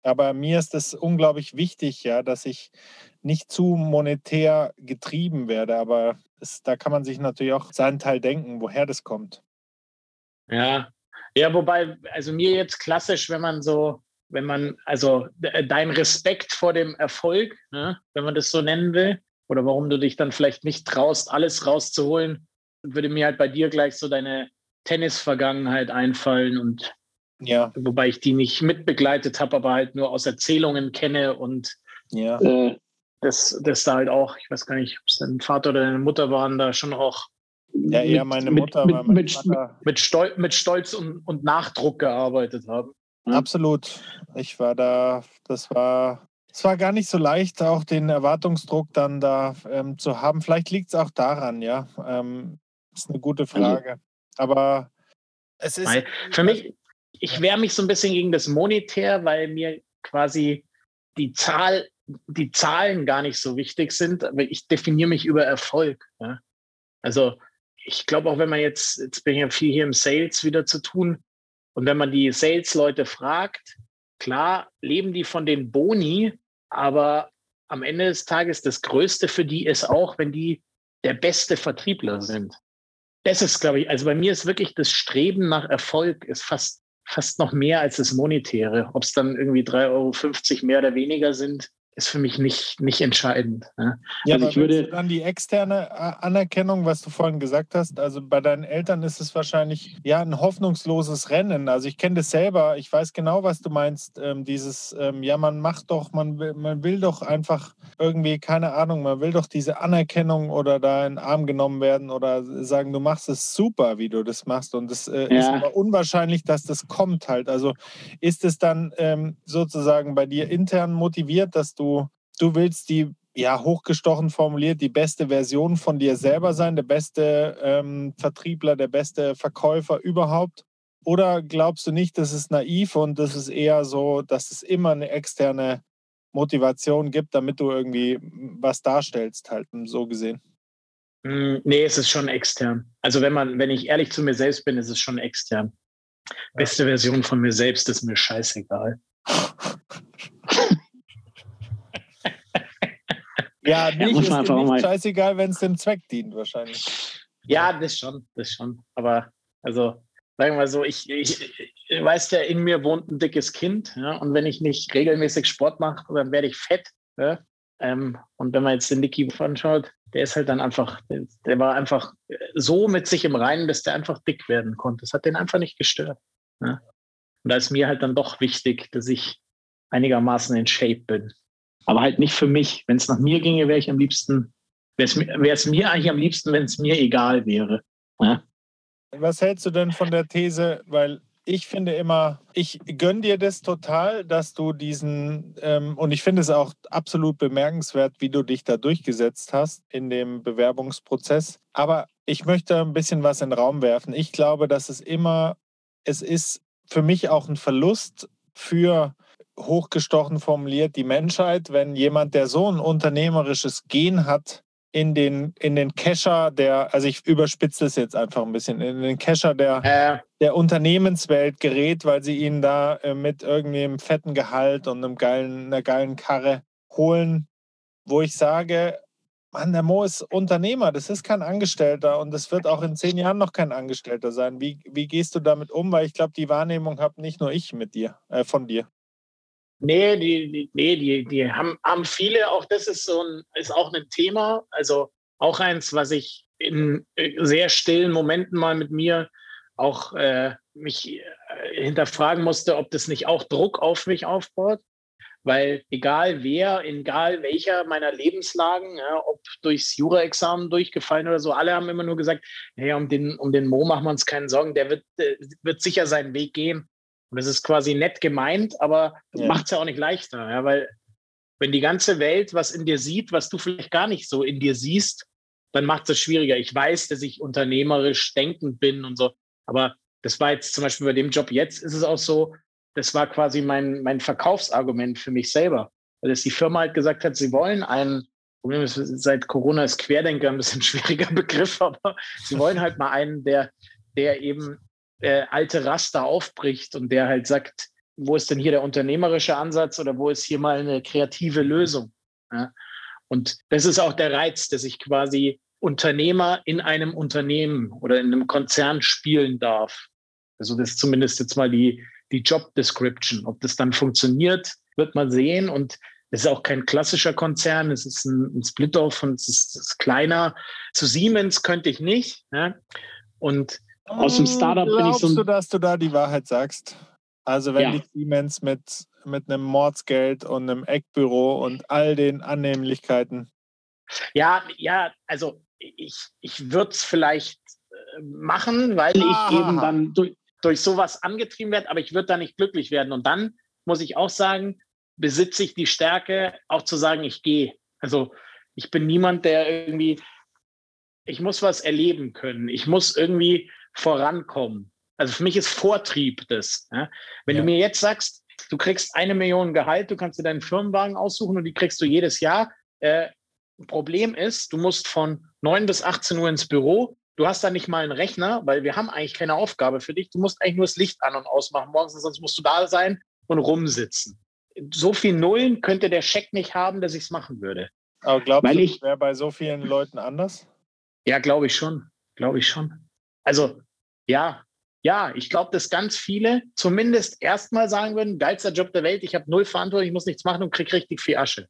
Aber mir ist es unglaublich wichtig, ja, dass ich nicht zu monetär getrieben werde. Aber es, da kann man sich natürlich auch seinen Teil denken, woher das kommt. Ja, ja, wobei, also mir jetzt klassisch, wenn man so, wenn man, also dein Respekt vor dem Erfolg, ne, wenn man das so nennen will, oder warum du dich dann vielleicht nicht traust, alles rauszuholen, würde mir halt bei dir gleich so deine Tennis-Vergangenheit einfallen und ja. Wobei ich die nicht mitbegleitet habe, aber halt nur aus Erzählungen kenne und ja. äh, das, das da halt auch, ich weiß gar nicht, ob es dein Vater oder deine Mutter waren, da schon auch ja, eher meine Mutter, mit, mein mit, Vater. mit, Stolz, mit Stolz und, und Nachdruck gearbeitet haben. Absolut. Ich war da, das war, es war gar nicht so leicht, auch den Erwartungsdruck dann da ähm, zu haben. Vielleicht liegt es auch daran, ja. Ähm, ist eine gute also Frage. Aber es ist. Für mich, ich wehre mich so ein bisschen gegen das Monetär, weil mir quasi die Zahl, die Zahlen gar nicht so wichtig sind, aber ich definiere mich über Erfolg. Ja? Also ich glaube auch, wenn man jetzt, jetzt bin ich ja viel hier im Sales wieder zu tun, und wenn man die Sales-Leute fragt, klar, leben die von den Boni, aber am Ende des Tages das Größte für die ist auch, wenn die der beste Vertriebler sind. Das ist, glaube ich, also bei mir ist wirklich das Streben nach Erfolg ist fast, fast noch mehr als das Monetäre. Ob es dann irgendwie 3,50 Euro mehr oder weniger sind, ist für mich nicht, nicht entscheidend. Ne? Ja, also ich würde dann die externe äh, Anerkennung, was du vorhin gesagt hast. Also bei deinen Eltern ist es wahrscheinlich ja ein hoffnungsloses Rennen. Also ich kenne das selber. Ich weiß genau, was du meinst. Ähm, dieses ähm, ja, man macht doch, man will, man will doch einfach irgendwie keine Ahnung, man will doch diese Anerkennung oder da in den Arm genommen werden oder sagen, du machst es super, wie du das machst. Und es äh, ja. ist aber unwahrscheinlich, dass das kommt halt. Also ist es dann ähm, sozusagen bei dir intern motiviert, dass du du, willst die, ja, hochgestochen formuliert, die beste Version von dir selber sein, der beste ähm, Vertriebler, der beste Verkäufer überhaupt? Oder glaubst du nicht, das ist naiv und das ist eher so, dass es immer eine externe Motivation gibt, damit du irgendwie was darstellst, halt so gesehen? Hm, nee, es ist schon extern. Also wenn man, wenn ich ehrlich zu mir selbst bin, ist es schon extern. Beste Version von mir selbst ist mir scheißegal. Ja, nicht, ja, muss man einfach mal. scheißegal, wenn es dem Zweck dient, wahrscheinlich. Ja, das schon, das schon. Aber also, sagen wir mal so, ich, ich, ich weiß ja, in mir wohnt ein dickes Kind. Ja, und wenn ich nicht regelmäßig Sport mache, dann werde ich fett. Ja? Ähm, und wenn man jetzt den Nicky anschaut, der ist halt dann einfach, der war einfach so mit sich im Reinen, dass der einfach dick werden konnte. Das hat den einfach nicht gestört. Ja? Und da ist mir halt dann doch wichtig, dass ich einigermaßen in Shape bin aber halt nicht für mich. Wenn es nach mir ginge, wäre ich am liebsten, wäre es mir eigentlich am liebsten, wenn es mir egal wäre. Ja? Was hältst du denn von der These, weil ich finde immer, ich gönne dir das total, dass du diesen, ähm, und ich finde es auch absolut bemerkenswert, wie du dich da durchgesetzt hast in dem Bewerbungsprozess. Aber ich möchte ein bisschen was in den Raum werfen. Ich glaube, dass es immer, es ist für mich auch ein Verlust für hochgestochen formuliert die Menschheit, wenn jemand, der so ein unternehmerisches Gen hat, in den, in den Kescher der, also ich überspitze es jetzt einfach ein bisschen, in den Kescher der, äh. der Unternehmenswelt gerät, weil sie ihn da äh, mit irgendwie einem fetten Gehalt und einem geilen, einer geilen Karre holen, wo ich sage, Mann, der Mo ist Unternehmer, das ist kein Angestellter und das wird auch in zehn Jahren noch kein Angestellter sein. Wie, wie gehst du damit um? Weil ich glaube, die Wahrnehmung habe nicht nur ich mit dir, äh, von dir. Nee, die, die, nee, die, die haben, haben viele, auch das ist so ein, ist auch ein Thema. Also auch eins, was ich in äh, sehr stillen Momenten mal mit mir auch äh, mich äh, hinterfragen musste, ob das nicht auch Druck auf mich aufbaut. Weil egal wer, egal welcher meiner Lebenslagen, ja, ob durchs Jura-Examen durchgefallen oder so, alle haben immer nur gesagt, naja, um den, um den Mo machen wir uns keine Sorgen, der wird, äh, wird sicher seinen Weg gehen. Und das ist quasi nett gemeint, aber ja. macht es ja auch nicht leichter, ja, weil wenn die ganze Welt was in dir sieht, was du vielleicht gar nicht so in dir siehst, dann macht es schwieriger. Ich weiß, dass ich unternehmerisch denkend bin und so, aber das war jetzt zum Beispiel bei dem Job jetzt ist es auch so, das war quasi mein, mein Verkaufsargument für mich selber. Weil es die Firma halt gesagt hat, sie wollen einen, Problem ist, seit Corona ist Querdenker ein bisschen schwieriger Begriff, aber sie wollen halt mal einen, der, der eben äh, alte Raster aufbricht und der halt sagt, wo ist denn hier der unternehmerische Ansatz oder wo ist hier mal eine kreative Lösung? Ja? Und das ist auch der Reiz, dass ich quasi Unternehmer in einem Unternehmen oder in einem Konzern spielen darf. Also das ist zumindest jetzt mal die, die Job Description. Ob das dann funktioniert, wird man sehen. Und es ist auch kein klassischer Konzern, es ist ein, ein Split-off und es ist, ist, kleiner. Zu Siemens könnte ich nicht. Ne? Und aus dem Startup bin ich so. Glaubst du, dass du da die Wahrheit sagst? Also wenn ja. die Siemens mit, mit einem Mordsgeld und einem Eckbüro und all den Annehmlichkeiten. Ja, ja, also ich, ich würde es vielleicht äh, machen, weil Aha. ich eben dann durch, durch sowas angetrieben werde, aber ich würde da nicht glücklich werden. Und dann muss ich auch sagen, besitze ich die Stärke, auch zu sagen, ich gehe. Also ich bin niemand, der irgendwie, ich muss was erleben können. Ich muss irgendwie vorankommen. Also für mich ist Vortrieb das. Ja? Wenn ja. du mir jetzt sagst, du kriegst eine Million Gehalt, du kannst dir deinen Firmenwagen aussuchen und die kriegst du jedes Jahr. Äh, Problem ist, du musst von 9 bis 18 Uhr ins Büro. Du hast da nicht mal einen Rechner, weil wir haben eigentlich keine Aufgabe für dich. Du musst eigentlich nur das Licht an und ausmachen morgens, sonst musst du da sein und rumsitzen. So viel Nullen könnte der Scheck nicht haben, dass ich es machen würde. Aber glaubst weil du, das wäre bei so vielen Leuten anders? Ja, glaube ich schon. Glaube ich schon. Also, ja, ja, ich glaube, dass ganz viele zumindest erstmal sagen würden, geilster Job der Welt, ich habe null Verantwortung, ich muss nichts machen und kriege richtig viel Asche.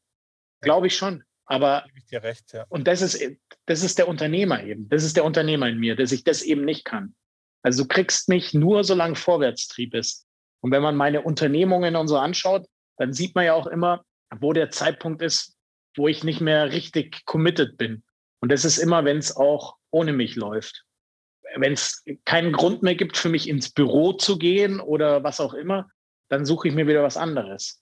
Glaube ich schon. Aber ich dir recht, ja. und das ist, das ist der Unternehmer eben. Das ist der Unternehmer in mir, dass ich das eben nicht kann. Also du kriegst mich nur, solange Vorwärtstrieb ist. Und wenn man meine Unternehmungen und so anschaut, dann sieht man ja auch immer, wo der Zeitpunkt ist, wo ich nicht mehr richtig committed bin. Und das ist immer, wenn es auch ohne mich läuft wenn es keinen Grund mehr gibt für mich ins Büro zu gehen oder was auch immer, dann suche ich mir wieder was anderes.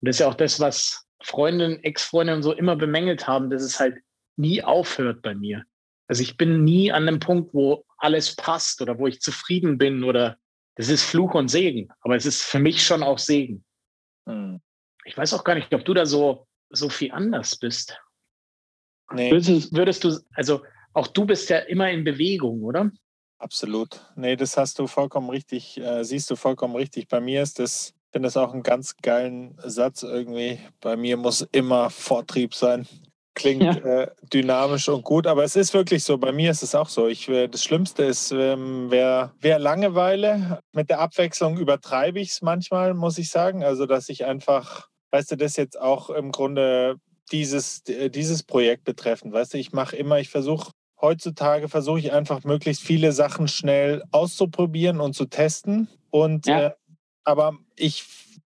Und das ist ja auch das, was Freundinnen, Ex-Freundinnen und so immer bemängelt haben, dass es halt nie aufhört bei mir. Also ich bin nie an dem Punkt, wo alles passt oder wo ich zufrieden bin oder das ist Fluch und Segen. Aber es ist für mich schon auch Segen. Hm. Ich weiß auch gar nicht, ob du da so, so viel anders bist. Nee. Würdest, würdest du, also auch du bist ja immer in Bewegung, oder? Absolut. Nee, das hast du vollkommen richtig, äh, siehst du vollkommen richtig. Bei mir ist das, ich finde das auch einen ganz geilen Satz irgendwie. Bei mir muss immer Vortrieb sein. Klingt ja. äh, dynamisch und gut, aber es ist wirklich so. Bei mir ist es auch so. Ich, äh, das Schlimmste ist, ähm, wer, wer Langeweile mit der Abwechslung übertreibe ich es manchmal, muss ich sagen. Also, dass ich einfach, weißt du, das jetzt auch im Grunde dieses, dieses Projekt betreffend. Weißt du, ich mache immer, ich versuche heutzutage versuche ich einfach möglichst viele Sachen schnell auszuprobieren und zu testen. Und ja. äh, aber ich,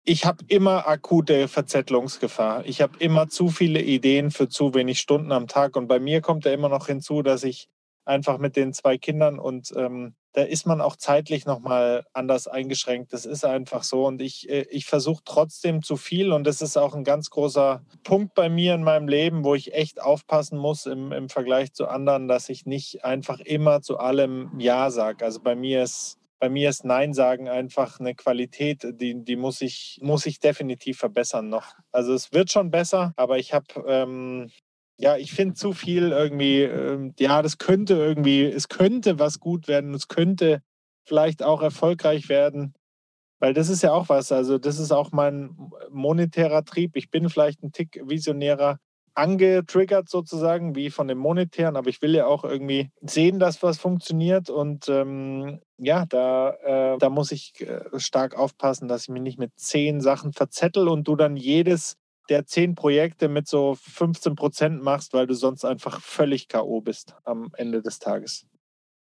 ich habe immer akute Verzettlungsgefahr. Ich habe immer zu viele Ideen für zu wenig Stunden am Tag. Und bei mir kommt ja immer noch hinzu, dass ich einfach mit den zwei Kindern und ähm, da ist man auch zeitlich nochmal anders eingeschränkt. Das ist einfach so. Und ich, äh, ich versuche trotzdem zu viel. Und das ist auch ein ganz großer Punkt bei mir in meinem Leben, wo ich echt aufpassen muss im, im Vergleich zu anderen, dass ich nicht einfach immer zu allem Ja sage. Also bei mir ist bei mir ist Nein sagen einfach eine Qualität, die, die muss, ich, muss ich definitiv verbessern noch. Also es wird schon besser, aber ich habe ähm, ja, ich finde zu viel irgendwie, äh, ja, das könnte irgendwie, es könnte was gut werden, es könnte vielleicht auch erfolgreich werden. Weil das ist ja auch was, also das ist auch mein monetärer Trieb. Ich bin vielleicht ein Tick visionärer angetriggert sozusagen, wie von dem monetären, aber ich will ja auch irgendwie sehen, dass was funktioniert und ähm, ja, da, äh, da muss ich äh, stark aufpassen, dass ich mich nicht mit zehn Sachen verzettel und du dann jedes der zehn Projekte mit so 15 Prozent machst, weil du sonst einfach völlig K.O. bist am Ende des Tages.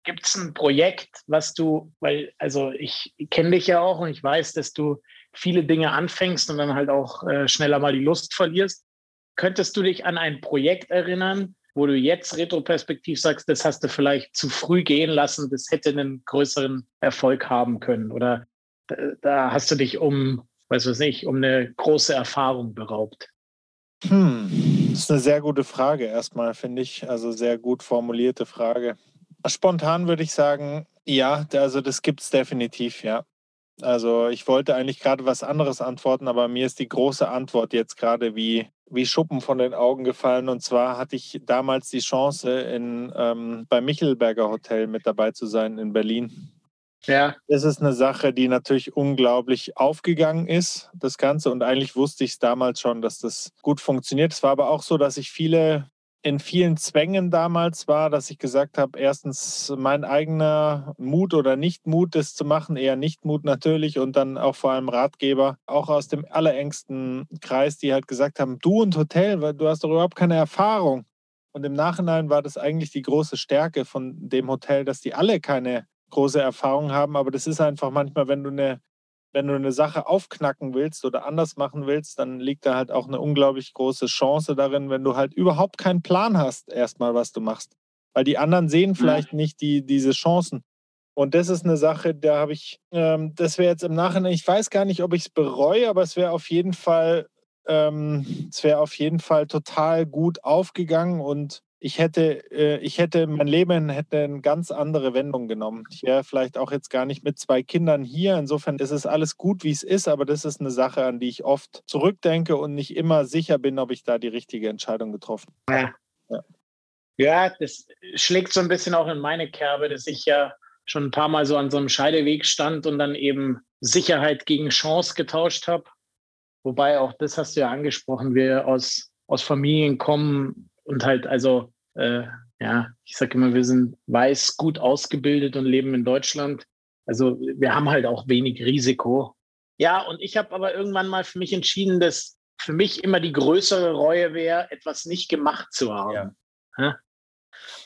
Gibt es ein Projekt, was du, weil, also ich kenne dich ja auch und ich weiß, dass du viele Dinge anfängst und dann halt auch äh, schneller mal die Lust verlierst. Könntest du dich an ein Projekt erinnern, wo du jetzt retroperspektiv sagst, das hast du vielleicht zu früh gehen lassen, das hätte einen größeren Erfolg haben können? Oder da, da hast du dich um weiß was nicht, um eine große Erfahrung beraubt? Hm, das ist eine sehr gute Frage erstmal, finde ich. Also sehr gut formulierte Frage. Spontan würde ich sagen, Ja, also das gibt es definitiv, ja. Also ich wollte eigentlich gerade was anderes antworten, aber mir ist die große Antwort jetzt gerade wie, wie Schuppen von den Augen gefallen. Und zwar hatte ich damals die Chance, in, ähm, beim Michelberger Hotel mit dabei zu sein in Berlin. Ja. Das ist eine Sache, die natürlich unglaublich aufgegangen ist, das Ganze. Und eigentlich wusste ich es damals schon, dass das gut funktioniert. Es war aber auch so, dass ich viele in vielen Zwängen damals war, dass ich gesagt habe, erstens mein eigener Mut oder Nichtmut, das zu machen, eher Nichtmut natürlich und dann auch vor allem Ratgeber, auch aus dem allerengsten Kreis, die halt gesagt haben, du und Hotel, weil du hast doch überhaupt keine Erfahrung. Und im Nachhinein war das eigentlich die große Stärke von dem Hotel, dass die alle keine große Erfahrung haben, aber das ist einfach manchmal, wenn du eine wenn du eine Sache aufknacken willst oder anders machen willst, dann liegt da halt auch eine unglaublich große Chance darin, wenn du halt überhaupt keinen Plan hast, erstmal, was du machst. Weil die anderen sehen vielleicht ja. nicht die, diese Chancen. Und das ist eine Sache, da habe ich, ähm, das wäre jetzt im Nachhinein, ich weiß gar nicht, ob ich es bereue, aber es wäre auf jeden Fall, ähm, es wäre auf jeden Fall total gut aufgegangen und ich hätte, äh, ich hätte, mein Leben hätte eine ganz andere Wendung genommen. Ich wäre vielleicht auch jetzt gar nicht mit zwei Kindern hier. Insofern ist es alles gut, wie es ist, aber das ist eine Sache, an die ich oft zurückdenke und nicht immer sicher bin, ob ich da die richtige Entscheidung getroffen habe. Ja. ja. ja, das schlägt so ein bisschen auch in meine Kerbe, dass ich ja schon ein paar Mal so an so einem Scheideweg stand und dann eben Sicherheit gegen Chance getauscht habe. Wobei auch das hast du ja angesprochen, wir aus, aus Familien kommen und halt also äh, ja, ich sage immer, wir sind weiß, gut ausgebildet und leben in Deutschland. Also wir haben halt auch wenig Risiko. Ja, und ich habe aber irgendwann mal für mich entschieden, dass für mich immer die größere Reue wäre, etwas nicht gemacht zu haben. Ja.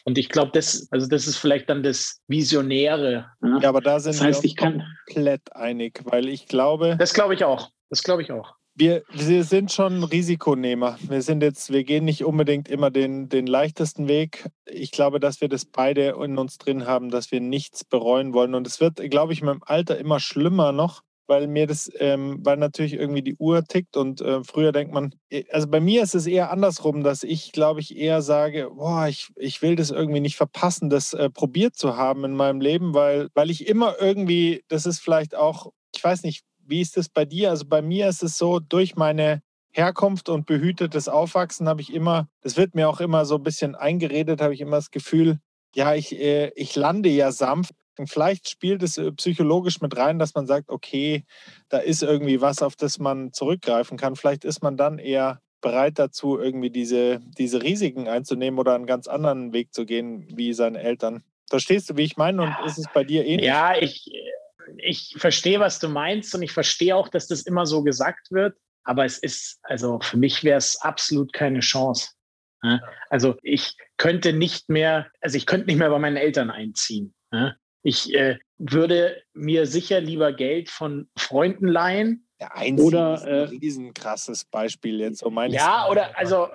Und ich glaube, das, also das ist vielleicht dann das Visionäre. Ja, aber da sind das heißt, wir uns komplett einig, weil ich glaube. Das glaube ich auch. Das glaube ich auch. Wir, wir sind schon Risikonehmer. Wir sind jetzt, wir gehen nicht unbedingt immer den, den leichtesten Weg. Ich glaube, dass wir das beide in uns drin haben, dass wir nichts bereuen wollen. Und es wird, glaube ich, mit dem Alter immer schlimmer noch, weil mir das, ähm, weil natürlich irgendwie die Uhr tickt und äh, früher denkt man, äh, also bei mir ist es eher andersrum, dass ich, glaube ich, eher sage, boah, ich, ich will das irgendwie nicht verpassen, das äh, probiert zu haben in meinem Leben, weil, weil ich immer irgendwie, das ist vielleicht auch, ich weiß nicht, wie ist es bei dir? Also bei mir ist es so, durch meine Herkunft und behütetes Aufwachsen habe ich immer, das wird mir auch immer so ein bisschen eingeredet, habe ich immer das Gefühl, ja, ich, äh, ich lande ja sanft. Und vielleicht spielt es äh, psychologisch mit rein, dass man sagt, okay, da ist irgendwie was, auf das man zurückgreifen kann. Vielleicht ist man dann eher bereit dazu, irgendwie diese, diese Risiken einzunehmen oder einen ganz anderen Weg zu gehen wie seine Eltern. Verstehst du, wie ich meine? Und ist es bei dir ähnlich? Ja, ich, ich verstehe, was du meinst und ich verstehe auch, dass das immer so gesagt wird. Aber es ist, also für mich wäre es absolut keine Chance. Also ich könnte nicht mehr, also ich könnte nicht mehr bei meinen Eltern einziehen. Ich äh, würde mir sicher lieber Geld von Freunden leihen. Der Einziehen oder, ist ein äh, riesenkrasses Beispiel jetzt. So ja, oder also,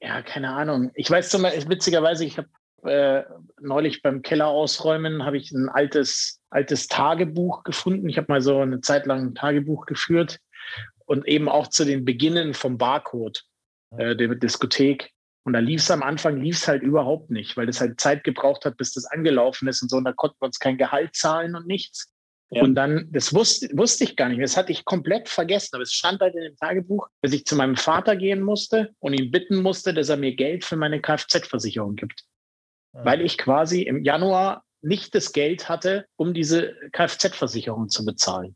ja, keine Ahnung. Ich weiß zum Beispiel, witzigerweise, ich habe äh, neulich beim Keller ausräumen habe ich ein altes, altes Tagebuch gefunden. Ich habe mal so eine Zeit lang ein Tagebuch geführt und eben auch zu den Beginnen vom Barcode, äh, der Diskothek. Und da lief es am Anfang, lief es halt überhaupt nicht, weil das halt Zeit gebraucht hat, bis das angelaufen ist und so. Und da konnten wir uns kein Gehalt zahlen und nichts. Ja. Und dann, das wusste, wusste ich gar nicht, das hatte ich komplett vergessen, aber es stand halt in dem Tagebuch, dass ich zu meinem Vater gehen musste und ihn bitten musste, dass er mir Geld für meine Kfz-Versicherung gibt weil ich quasi im Januar nicht das Geld hatte, um diese Kfz-Versicherung zu bezahlen.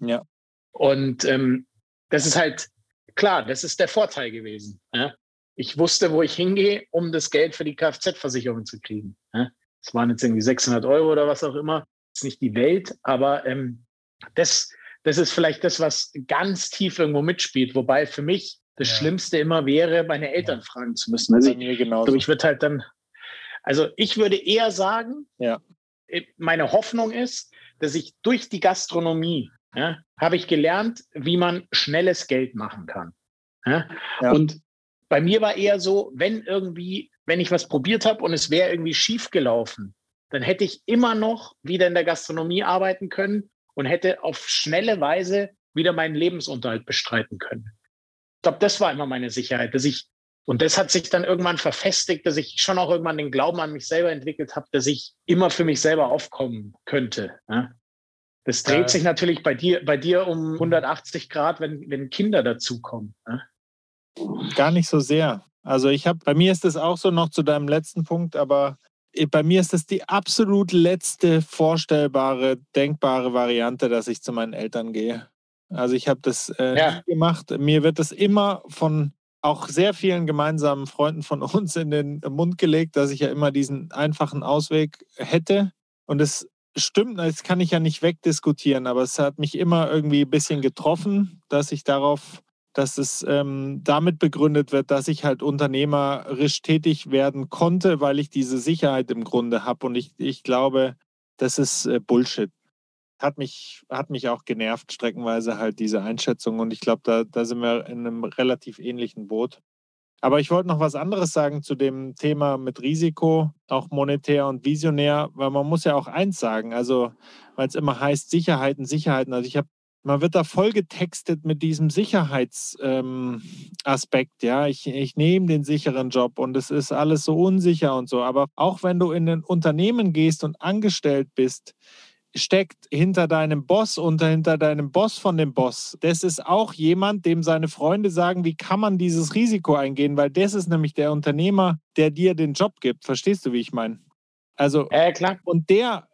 Ja. Und ähm, das ist halt klar, das ist der Vorteil gewesen. Ja? Ich wusste, wo ich hingehe, um das Geld für die Kfz-Versicherung zu kriegen. Ja? Das waren jetzt irgendwie 600 Euro oder was auch immer. Das ist nicht die Welt, aber ähm, das, das ist vielleicht das, was ganz tief irgendwo mitspielt. Wobei für mich das ja. Schlimmste immer wäre, meine Eltern fragen zu müssen. Also ich, ich würde halt dann also ich würde eher sagen, ja. Äh, meine Hoffnung ist, dass ich durch die Gastronomie ja, habe ich gelernt, wie man schnelles Geld machen kann. Ja? Ja. Und bei mir war eher so, wenn irgendwie, wenn ich was probiert habe und es wäre irgendwie schief gelaufen, dann hätte ich immer noch wieder in der Gastronomie arbeiten können und hätte auf schnelle Weise wieder meinen Lebensunterhalt bestreiten können. Ich glaube, das war immer meine Sicherheit, dass ich Und das hat sich dann irgendwann verfestigt, dass ich schon auch irgendwann den Glauben an mich selber entwickelt habe, dass ich immer für mich selber aufkommen könnte. Ja? Das dreht äh, sich natürlich bei dir, bei dir um 180 Grad, wenn, wenn Kinder dazukommen. Ja? Gar nicht so sehr. Also ich habe, bei mir ist es auch so noch zu deinem letzten Punkt, aber bei mir ist es die absolut letzte vorstellbare, denkbare Variante, dass ich zu meinen Eltern gehe. Also ich habe das äh, ja. gemacht. Mir wird das immer von auch sehr vielen gemeinsamen Freunden von uns in den Mund gelegt, dass ich ja immer diesen einfachen Ausweg hätte. Und es stimmt, das kann ich ja nicht wegdiskutieren, aber es hat mich immer irgendwie ein bisschen getroffen, dass ich darauf, dass es ähm, damit begründet wird, dass ich halt unternehmerisch tätig werden konnte, weil ich diese Sicherheit im Grunde habe. Und ich, ich glaube, das ist äh, Bullshit hat mich, hat mich auch genervt, streckenweise halt diese Einschätzung. Und ich glaube, da, da sind wir in einem relativ ähnlichen Boot. Aber ich wollte noch was anderes sagen zu dem Thema mit Risiko, auch monetär und visionär, weil man muss ja auch eins sagen, also weil es immer heißt Sicherheiten, Sicherheiten. Also ich habe, man wird da voll getextet mit diesem Sicherheitsaspekt. Ähm, ja, ich, ich nehme den sicheren Job und es ist alles so unsicher und so. Aber auch wenn du in ein Unternehmen gehst und angestellt bist, steckt hinter deinem Boss und hinter deinem Boss von dem Boss. Das ist auch jemand, dem seine Freunde sagen, wie kann man dieses Risiko eingehen, weil das ist nämlich der Unternehmer, der dir den Job gibt. Verstehst du, wie ich meine? Also, ja, klar. Und der,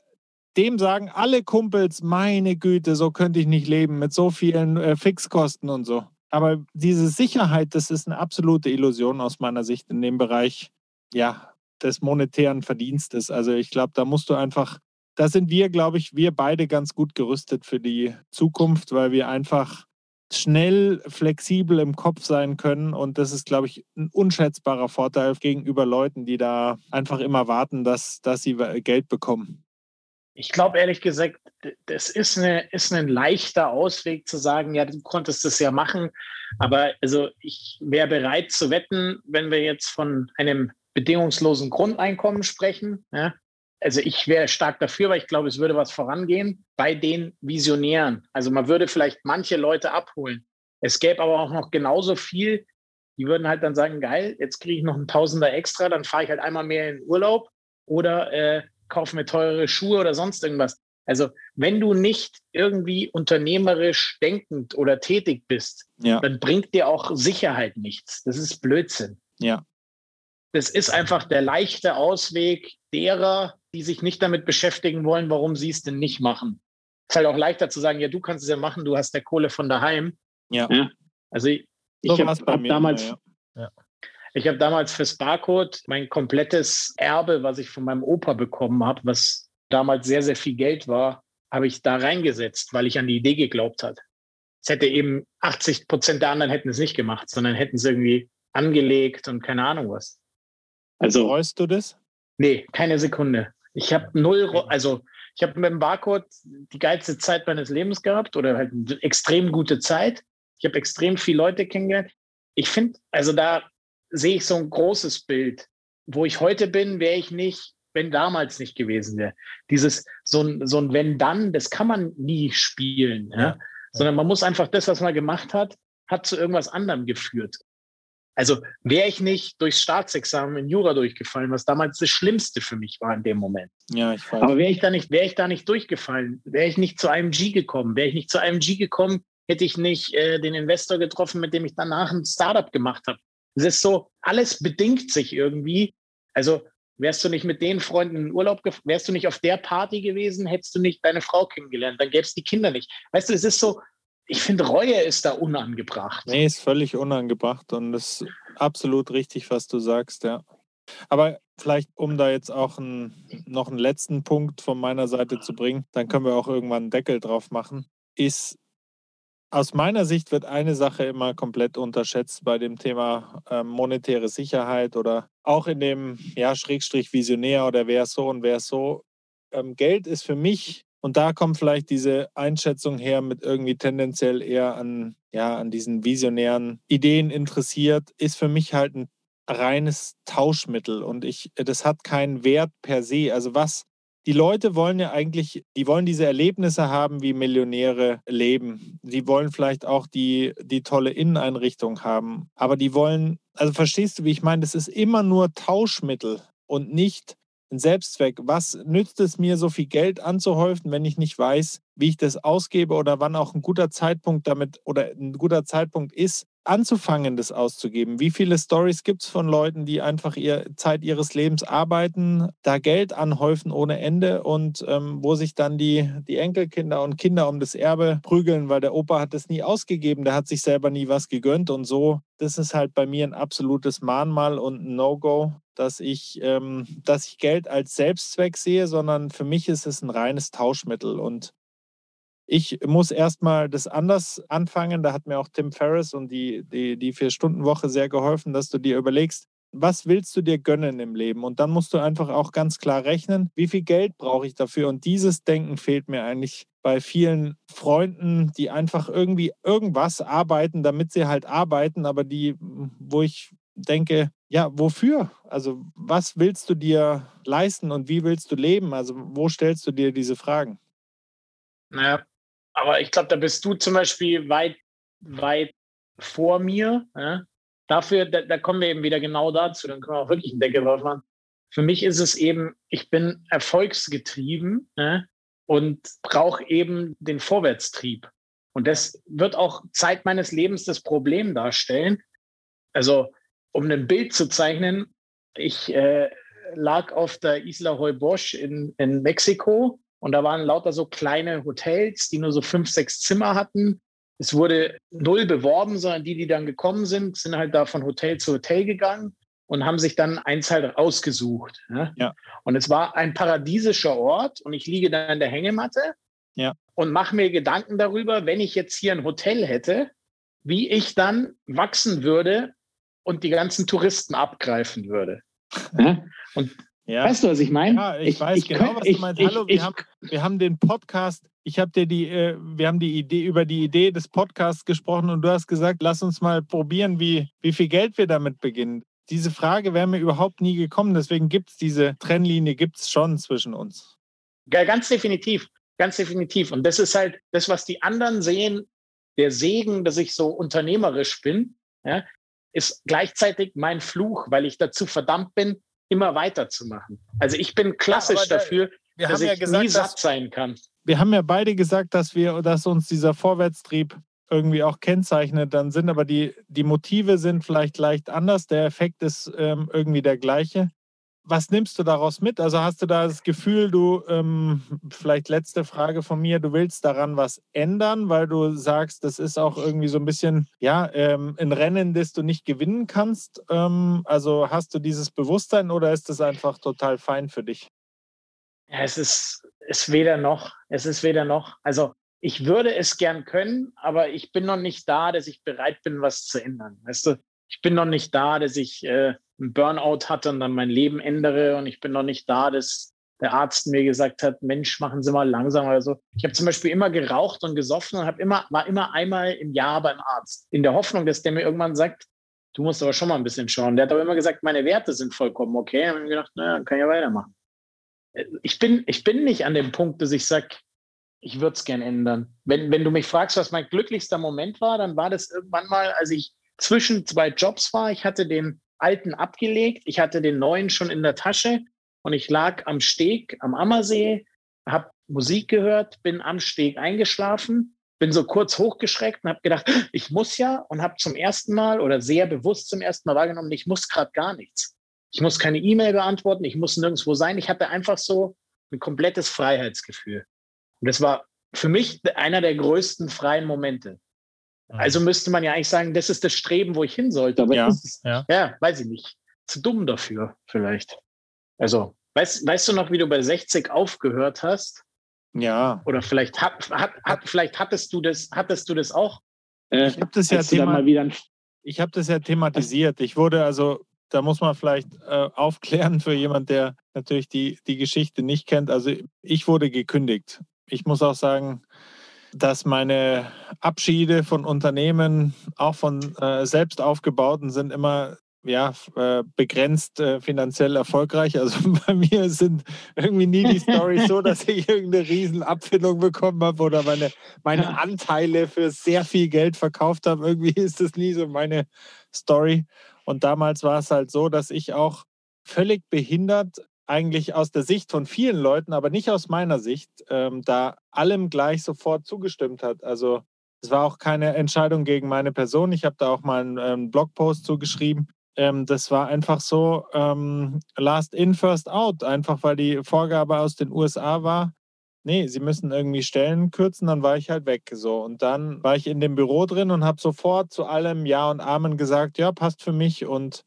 dem sagen alle Kumpels, meine Güte, so könnte ich nicht leben mit so vielen äh, Fixkosten und so. Aber diese Sicherheit, das ist eine absolute Illusion aus meiner Sicht in dem Bereich, ja, des monetären Verdienstes. Also ich glaube, da musst du einfach da sind wir, glaube ich, wir beide ganz gut gerüstet für die Zukunft, weil wir einfach schnell, flexibel im Kopf sein können. Und das ist, glaube ich, ein unschätzbarer Vorteil gegenüber Leuten, die da einfach immer warten, dass, dass sie Geld bekommen. Ich glaube ehrlich gesagt, das ist, eine, ist ein leichter Ausweg zu sagen, ja, du konntest das ja machen. Aber also ich wäre bereit zu wetten, wenn wir jetzt von einem bedingungslosen Grundeinkommen sprechen, ja, also ich wäre stark dafür, weil ich glaube, es würde was vorangehen bei den Visionären. Also man würde vielleicht manche Leute abholen. Es gäbe aber auch noch genauso viel, die würden halt dann sagen, geil, jetzt kriege ich noch einen Tausender extra, dann fahre ich halt einmal mehr in Urlaub oder äh, kaufe mir teure Schuhe oder sonst irgendwas. Also wenn du nicht irgendwie unternehmerisch denkend oder tätig bist, ja. dann bringt dir auch Sicherheit nichts. Das ist Blödsinn. Ja. Das ist einfach der leichte Ausweg derer, die sich nicht damit beschäftigen wollen, warum sie es denn nicht machen. Es ist halt auch leichter zu sagen, ja, du kannst es ja machen, du hast der Kohle von daheim. Ja. ja. Also ich, so ich habe hab damals, ja. Ja. ich habe damals für Sparcode mein komplettes Erbe, was ich von meinem Opa bekommen habe, was damals sehr, sehr viel Geld war, habe ich da reingesetzt, weil ich an die Idee geglaubt habe. Es hätte eben 80 Prozent der anderen hätten es nicht gemacht, sondern hätten es irgendwie angelegt und keine Ahnung was. Also freust du das? Nee, keine Sekunde. Ich habe null, also ich habe mit dem Barcode die geilste Zeit meines Lebens gehabt oder halt eine extrem gute Zeit. Ich habe extrem viele Leute kennengelernt. Ich finde, also da sehe ich so ein großes Bild. Wo ich heute bin, wäre ich nicht, wenn damals nicht gewesen wäre. Dieses, so ein, so ein Wenn-Dann, das kann man nie spielen. Ja. Sondern man muss einfach das, was man gemacht hat, hat zu irgendwas anderem geführt. Also wäre ich nicht durchs Staatsexamen in Jura durchgefallen, was damals das Schlimmste für mich war in dem Moment. Ja, ich weiß. Aber wäre ich da nicht, wäre ich da nicht durchgefallen, wäre ich nicht zu einem G gekommen, wäre ich nicht zu einem G gekommen, hätte ich nicht äh, den Investor getroffen, mit dem ich danach ein Startup gemacht habe. Es ist so, alles bedingt sich irgendwie. Also wärst du nicht mit den Freunden in Urlaub, wärst du nicht auf der Party gewesen, hättest du nicht deine Frau kennengelernt, dann gäbe es die Kinder nicht. Weißt du, es ist so, ich finde, Reue ist da unangebracht. Nee, ist völlig unangebracht und das ist absolut richtig, was du sagst, ja. Aber vielleicht, um da jetzt auch ein, noch einen letzten Punkt von meiner Seite zu bringen, dann können wir auch irgendwann einen Deckel drauf machen, ist aus meiner Sicht wird eine Sache immer komplett unterschätzt bei dem Thema äh, monetäre Sicherheit oder auch in dem ja, Schrägstrich Visionär oder wer ist so und wer ist so. Ähm, Geld ist für mich und da kommt vielleicht diese Einschätzung her mit irgendwie tendenziell eher an, ja, an diesen visionären Ideen interessiert, ist für mich halt ein reines Tauschmittel und ich, das hat keinen Wert per se. Also was die Leute wollen ja eigentlich, die wollen diese Erlebnisse haben, wie Millionäre leben. Die wollen vielleicht auch die, die tolle Inneneinrichtung haben. Aber die wollen, also verstehst du, wie ich meine, das ist immer nur Tauschmittel und nicht ein Selbstzweck. Was nützt es mir, so viel Geld anzuhäufen, wenn ich nicht weiß, wie ich das ausgebe oder wann auch ein guter Zeitpunkt damit oder ein guter Zeitpunkt ist, anzufangen, das auszugeben? Wie viele Stories gibt es von Leuten, die einfach ihr Zeit ihres Lebens arbeiten, da Geld anhäufen ohne Ende und ähm, wo sich dann die, die Enkelkinder und Kinder um das Erbe prügeln, weil der Opa hat es nie ausgegeben, der hat sich selber nie was gegönnt und so. Das ist halt bei mir ein absolutes Mahnmal und ein No-Go, dass ich, ähm, dass ich Geld als Selbstzweck sehe, sondern für mich ist es ein reines Tauschmittel und ich muss erstmal das anders anfangen. Da hat mir auch Tim Ferriss und die, die, die Vier-Stunden-Woche sehr geholfen, dass du dir überlegst, was willst du dir gönnen im Leben? Und dann musst du einfach auch ganz klar rechnen, wie viel Geld brauche ich dafür? Und dieses Denken fehlt mir eigentlich bei vielen Freunden, die einfach irgendwie irgendwas arbeiten, damit sie halt arbeiten, aber die, wo ich denke, ja, wofür? Also was willst du dir leisten und wie willst du leben? Also wo stellst du dir diese Fragen? Naja, aber ich glaube, da bist du zum Beispiel weit, weit vor mir. Ja? Dafür, da, da, kommen wir eben wieder genau dazu, dann können wir auch wirklich einen Deckel drauf machen. Für mich ist es eben, ich bin erfolgsgetrieben ja? und brauche eben den Vorwärtstrieb. Und das wird auch Zeit meines Lebens das Problem darstellen. Also, um ein Bild zu zeichnen, ich äh, lag auf der Isla Heubosch in, in Mexiko und da waren lauter so kleine Hotels, die nur so fünf, sechs Zimmer hatten. Es wurde null beworben, sondern die, die dann gekommen sind, sind halt da von Hotel zu Hotel gegangen und haben sich dann eins halt ausgesucht. Ja? ja. Und es war ein paradiesischer Ort und ich liege da in der Hängematte ja. und mache mir Gedanken darüber, wenn ich jetzt hier ein Hotel hätte, wie ich dann wachsen würde und die ganzen Touristen abgreifen würde. Ja? Und ja. Weißt du, was ich meine? Ja, ich, ich weiß ich, genau, was du meinst. Hallo, wir, haben, wir haben den Podcast, ich habe dir die, äh, wir haben die Idee über die Idee des Podcasts gesprochen und du hast gesagt, lass uns mal probieren, wie, wie viel Geld wir damit beginnen. Diese Frage wäre mir überhaupt nie gekommen. Deswegen gibt es diese Trennlinie, gibt es schon zwischen uns. Ja, ganz definitiv. Ganz definitiv. Und das ist halt das, was die anderen sehen, der Segen, dass ich so unternehmerisch bin, ja, ist gleichzeitig mein Fluch, weil ich dazu verdammt bin, immer weiterzumachen. Also ich bin klassisch ja, dafür, dass ich ja gesagt, nie satt sein kann. Wir haben ja beide gesagt, dass wir, dass uns dieser Vorwärtstrieb irgendwie auch kennzeichnet. Dann sind aber die, die Motive sind vielleicht leicht anders. Der Effekt ist ähm, irgendwie der gleiche was nimmst du daraus mit? Also hast du da das Gefühl, du, ähm, vielleicht letzte Frage von mir, du willst daran was ändern, weil du sagst, das ist auch irgendwie so ein bisschen, ja, ähm, ein Rennen, das du nicht gewinnen kannst. Ähm, also hast du dieses Bewusstsein oder ist das einfach total fein für dich? Ja, es ist, ist weder noch. Es ist weder noch. Also ich würde es gern können, aber ich bin noch nicht da, dass ich bereit bin, was zu ändern. Weißt du, ich bin noch nicht da, dass ich äh, einen Burnout hatte und dann mein Leben ändere und ich bin noch nicht da, dass der Arzt mir gesagt hat, Mensch, machen Sie mal langsam oder so. Ich habe zum Beispiel immer geraucht und gesoffen und immer, war immer einmal im Jahr beim Arzt. In der Hoffnung, dass der mir irgendwann sagt, du musst aber schon mal ein bisschen schauen. Der hat aber immer gesagt, meine Werte sind vollkommen okay. Und ich gedacht, naja, kann ja weitermachen. Ich bin, ich bin nicht an dem Punkt, dass ich sage, ich würde es gern ändern. Wenn, wenn du mich fragst, was mein glücklichster Moment war, dann war das irgendwann mal, als ich zwischen zwei Jobs war. Ich hatte den alten abgelegt, ich hatte den neuen schon in der Tasche und ich lag am Steg am Ammersee, habe Musik gehört, bin am Steg eingeschlafen, bin so kurz hochgeschreckt und habe gedacht, ich muss ja und habe zum ersten Mal oder sehr bewusst zum ersten Mal wahrgenommen, ich muss gerade gar nichts. Ich muss keine E-Mail beantworten, ich muss nirgendwo sein. Ich hatte einfach so ein komplettes Freiheitsgefühl. Und das war für mich einer der größten freien Momente. Also mhm. müsste man ja eigentlich sagen, das ist das Streben, wo ich hin sollte. Aber ja, ist, ja. ja, weiß ich nicht. Zu dumm dafür, vielleicht. Also, weißt, weißt du noch, wie du bei 60 aufgehört hast? Ja. Oder vielleicht, hat, hat, hat, vielleicht hattest du das, hattest du das auch? Äh, ich habe das ja thema ich habe das ja thematisiert. Ich wurde also, da muss man vielleicht äh, aufklären für jemand, der natürlich die, die Geschichte nicht kennt. Also ich wurde gekündigt. Ich muss auch sagen, dass meine Abschiede von Unternehmen, auch von äh, selbst aufgebauten, sind immer ja, äh, begrenzt äh, finanziell erfolgreich. Also bei mir sind irgendwie nie die Storys so, dass ich irgendeine riesen Abfindung bekommen habe oder meine, meine Anteile für sehr viel Geld verkauft habe. Irgendwie ist das nie so meine Story. Und damals war es halt so, dass ich auch völlig behindert eigentlich aus der Sicht von vielen Leuten, aber nicht aus meiner Sicht, ähm, da allem gleich sofort zugestimmt hat. Also es war auch keine Entscheidung gegen meine Person. Ich habe da auch mal einen, ähm, Blogpost zugeschrieben. Ähm, das war einfach so ähm, last in, first out, einfach weil die Vorgabe aus den USA war, nee, sie müssen irgendwie Stellen kürzen, dann war ich halt weg. So. Und dann war ich in dem Büro drin und habe sofort zu allem Ja und Amen gesagt, ja, passt für mich. Und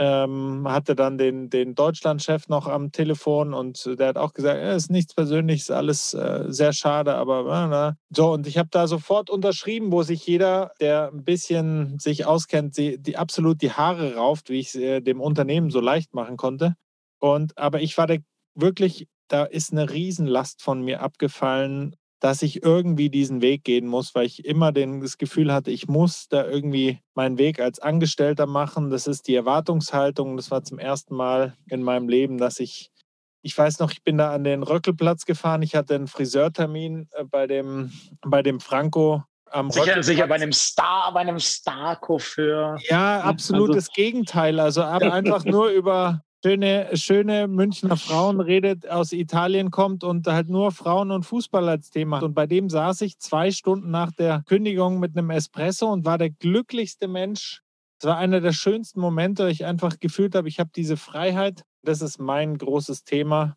ähm, hatte dann den, den Deutschlandchef noch am Telefon und der hat auch gesagt, es ist nichts Persönliches, alles äh, sehr schade, aber äh, so und ich habe da sofort unterschrieben, wo sich jeder, der ein bisschen sich auskennt, die, die absolut die Haare rauft, wie ich es äh, dem Unternehmen so leicht machen konnte. Und aber ich war da wirklich, da ist eine Riesenlast von mir abgefallen dass ich irgendwie diesen Weg gehen muss, weil ich immer den, das Gefühl hatte, ich muss da irgendwie meinen Weg als Angestellter machen. Das ist die Erwartungshaltung. Das war zum ersten Mal in meinem Leben, dass ich, ich weiß noch, ich bin da an den Röckelplatz gefahren. Ich hatte einen Friseurtermin äh, bei dem, bei dem Franco am sicher, sicher bei einem Star, bei einem Star-Coiffeur. Ja, absolutes also, Gegenteil. Also aber einfach nur über schöne, schöne Münchner Frauen redet, aus Italien kommt und halt nur Frauen und Fußball als Thema. Und bei dem saß ich zwei Stunden nach der Kündigung mit einem Espresso und war der glücklichste Mensch. Es war einer der schönsten Momente, ich einfach gefühlt habe, ich habe diese Freiheit. Das ist mein großes Thema.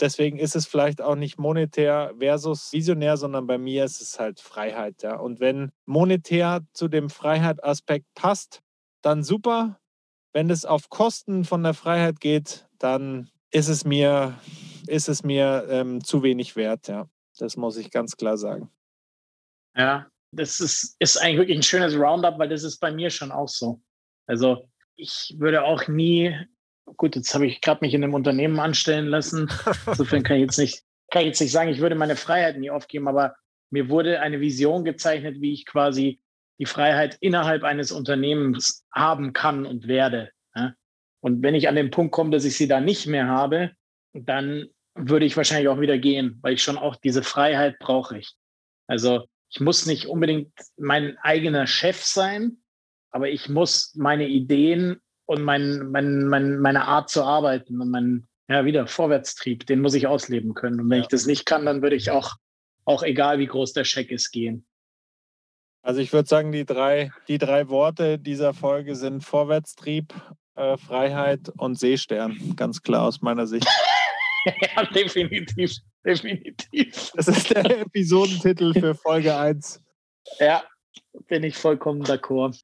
Deswegen ist es vielleicht auch nicht monetär versus visionär, sondern bei mir ist es halt Freiheit. Ja. Und wenn monetär zu dem Freiheitsaspekt passt, dann super. Wenn es auf Kosten von der Freiheit geht, dann ist es mir, ist es mir ähm, zu wenig wert, ja. Das muss ich ganz klar sagen. Ja, das ist, ist eigentlich wirklich ein schönes Roundup, weil das ist bei mir schon auch so. Also ich würde auch nie, gut, jetzt habe ich gerade mich in einem Unternehmen anstellen lassen. Insofern kann ich jetzt nicht, kann ich jetzt nicht sagen, ich würde meine Freiheit nie aufgeben, aber mir wurde eine Vision gezeichnet, wie ich quasi die Freiheit innerhalb eines Unternehmens haben kann und werde. Und wenn ich an den Punkt komme, dass ich sie da nicht mehr habe, dann würde ich wahrscheinlich auch wieder gehen, weil ich schon auch diese Freiheit brauche ich. Also ich muss nicht unbedingt mein eigener Chef sein, aber ich muss meine Ideen und mein, mein, mein, meine Art zu arbeiten und mein, ja, wieder Vorwärtstrieb, den muss ich ausleben können. Und wenn ja. ich das nicht kann, dann würde ich auch, auch egal wie groß der Scheck ist, gehen. Also ich würde sagen, die drei, die drei Worte dieser Folge sind Vorwärtstrieb, äh, Freiheit und Seestern. Ganz klar aus meiner Sicht. ja, definitiv. Definitiv. Das ist der Episodentitel für Folge 1. Ja, bin ich vollkommen d'accord.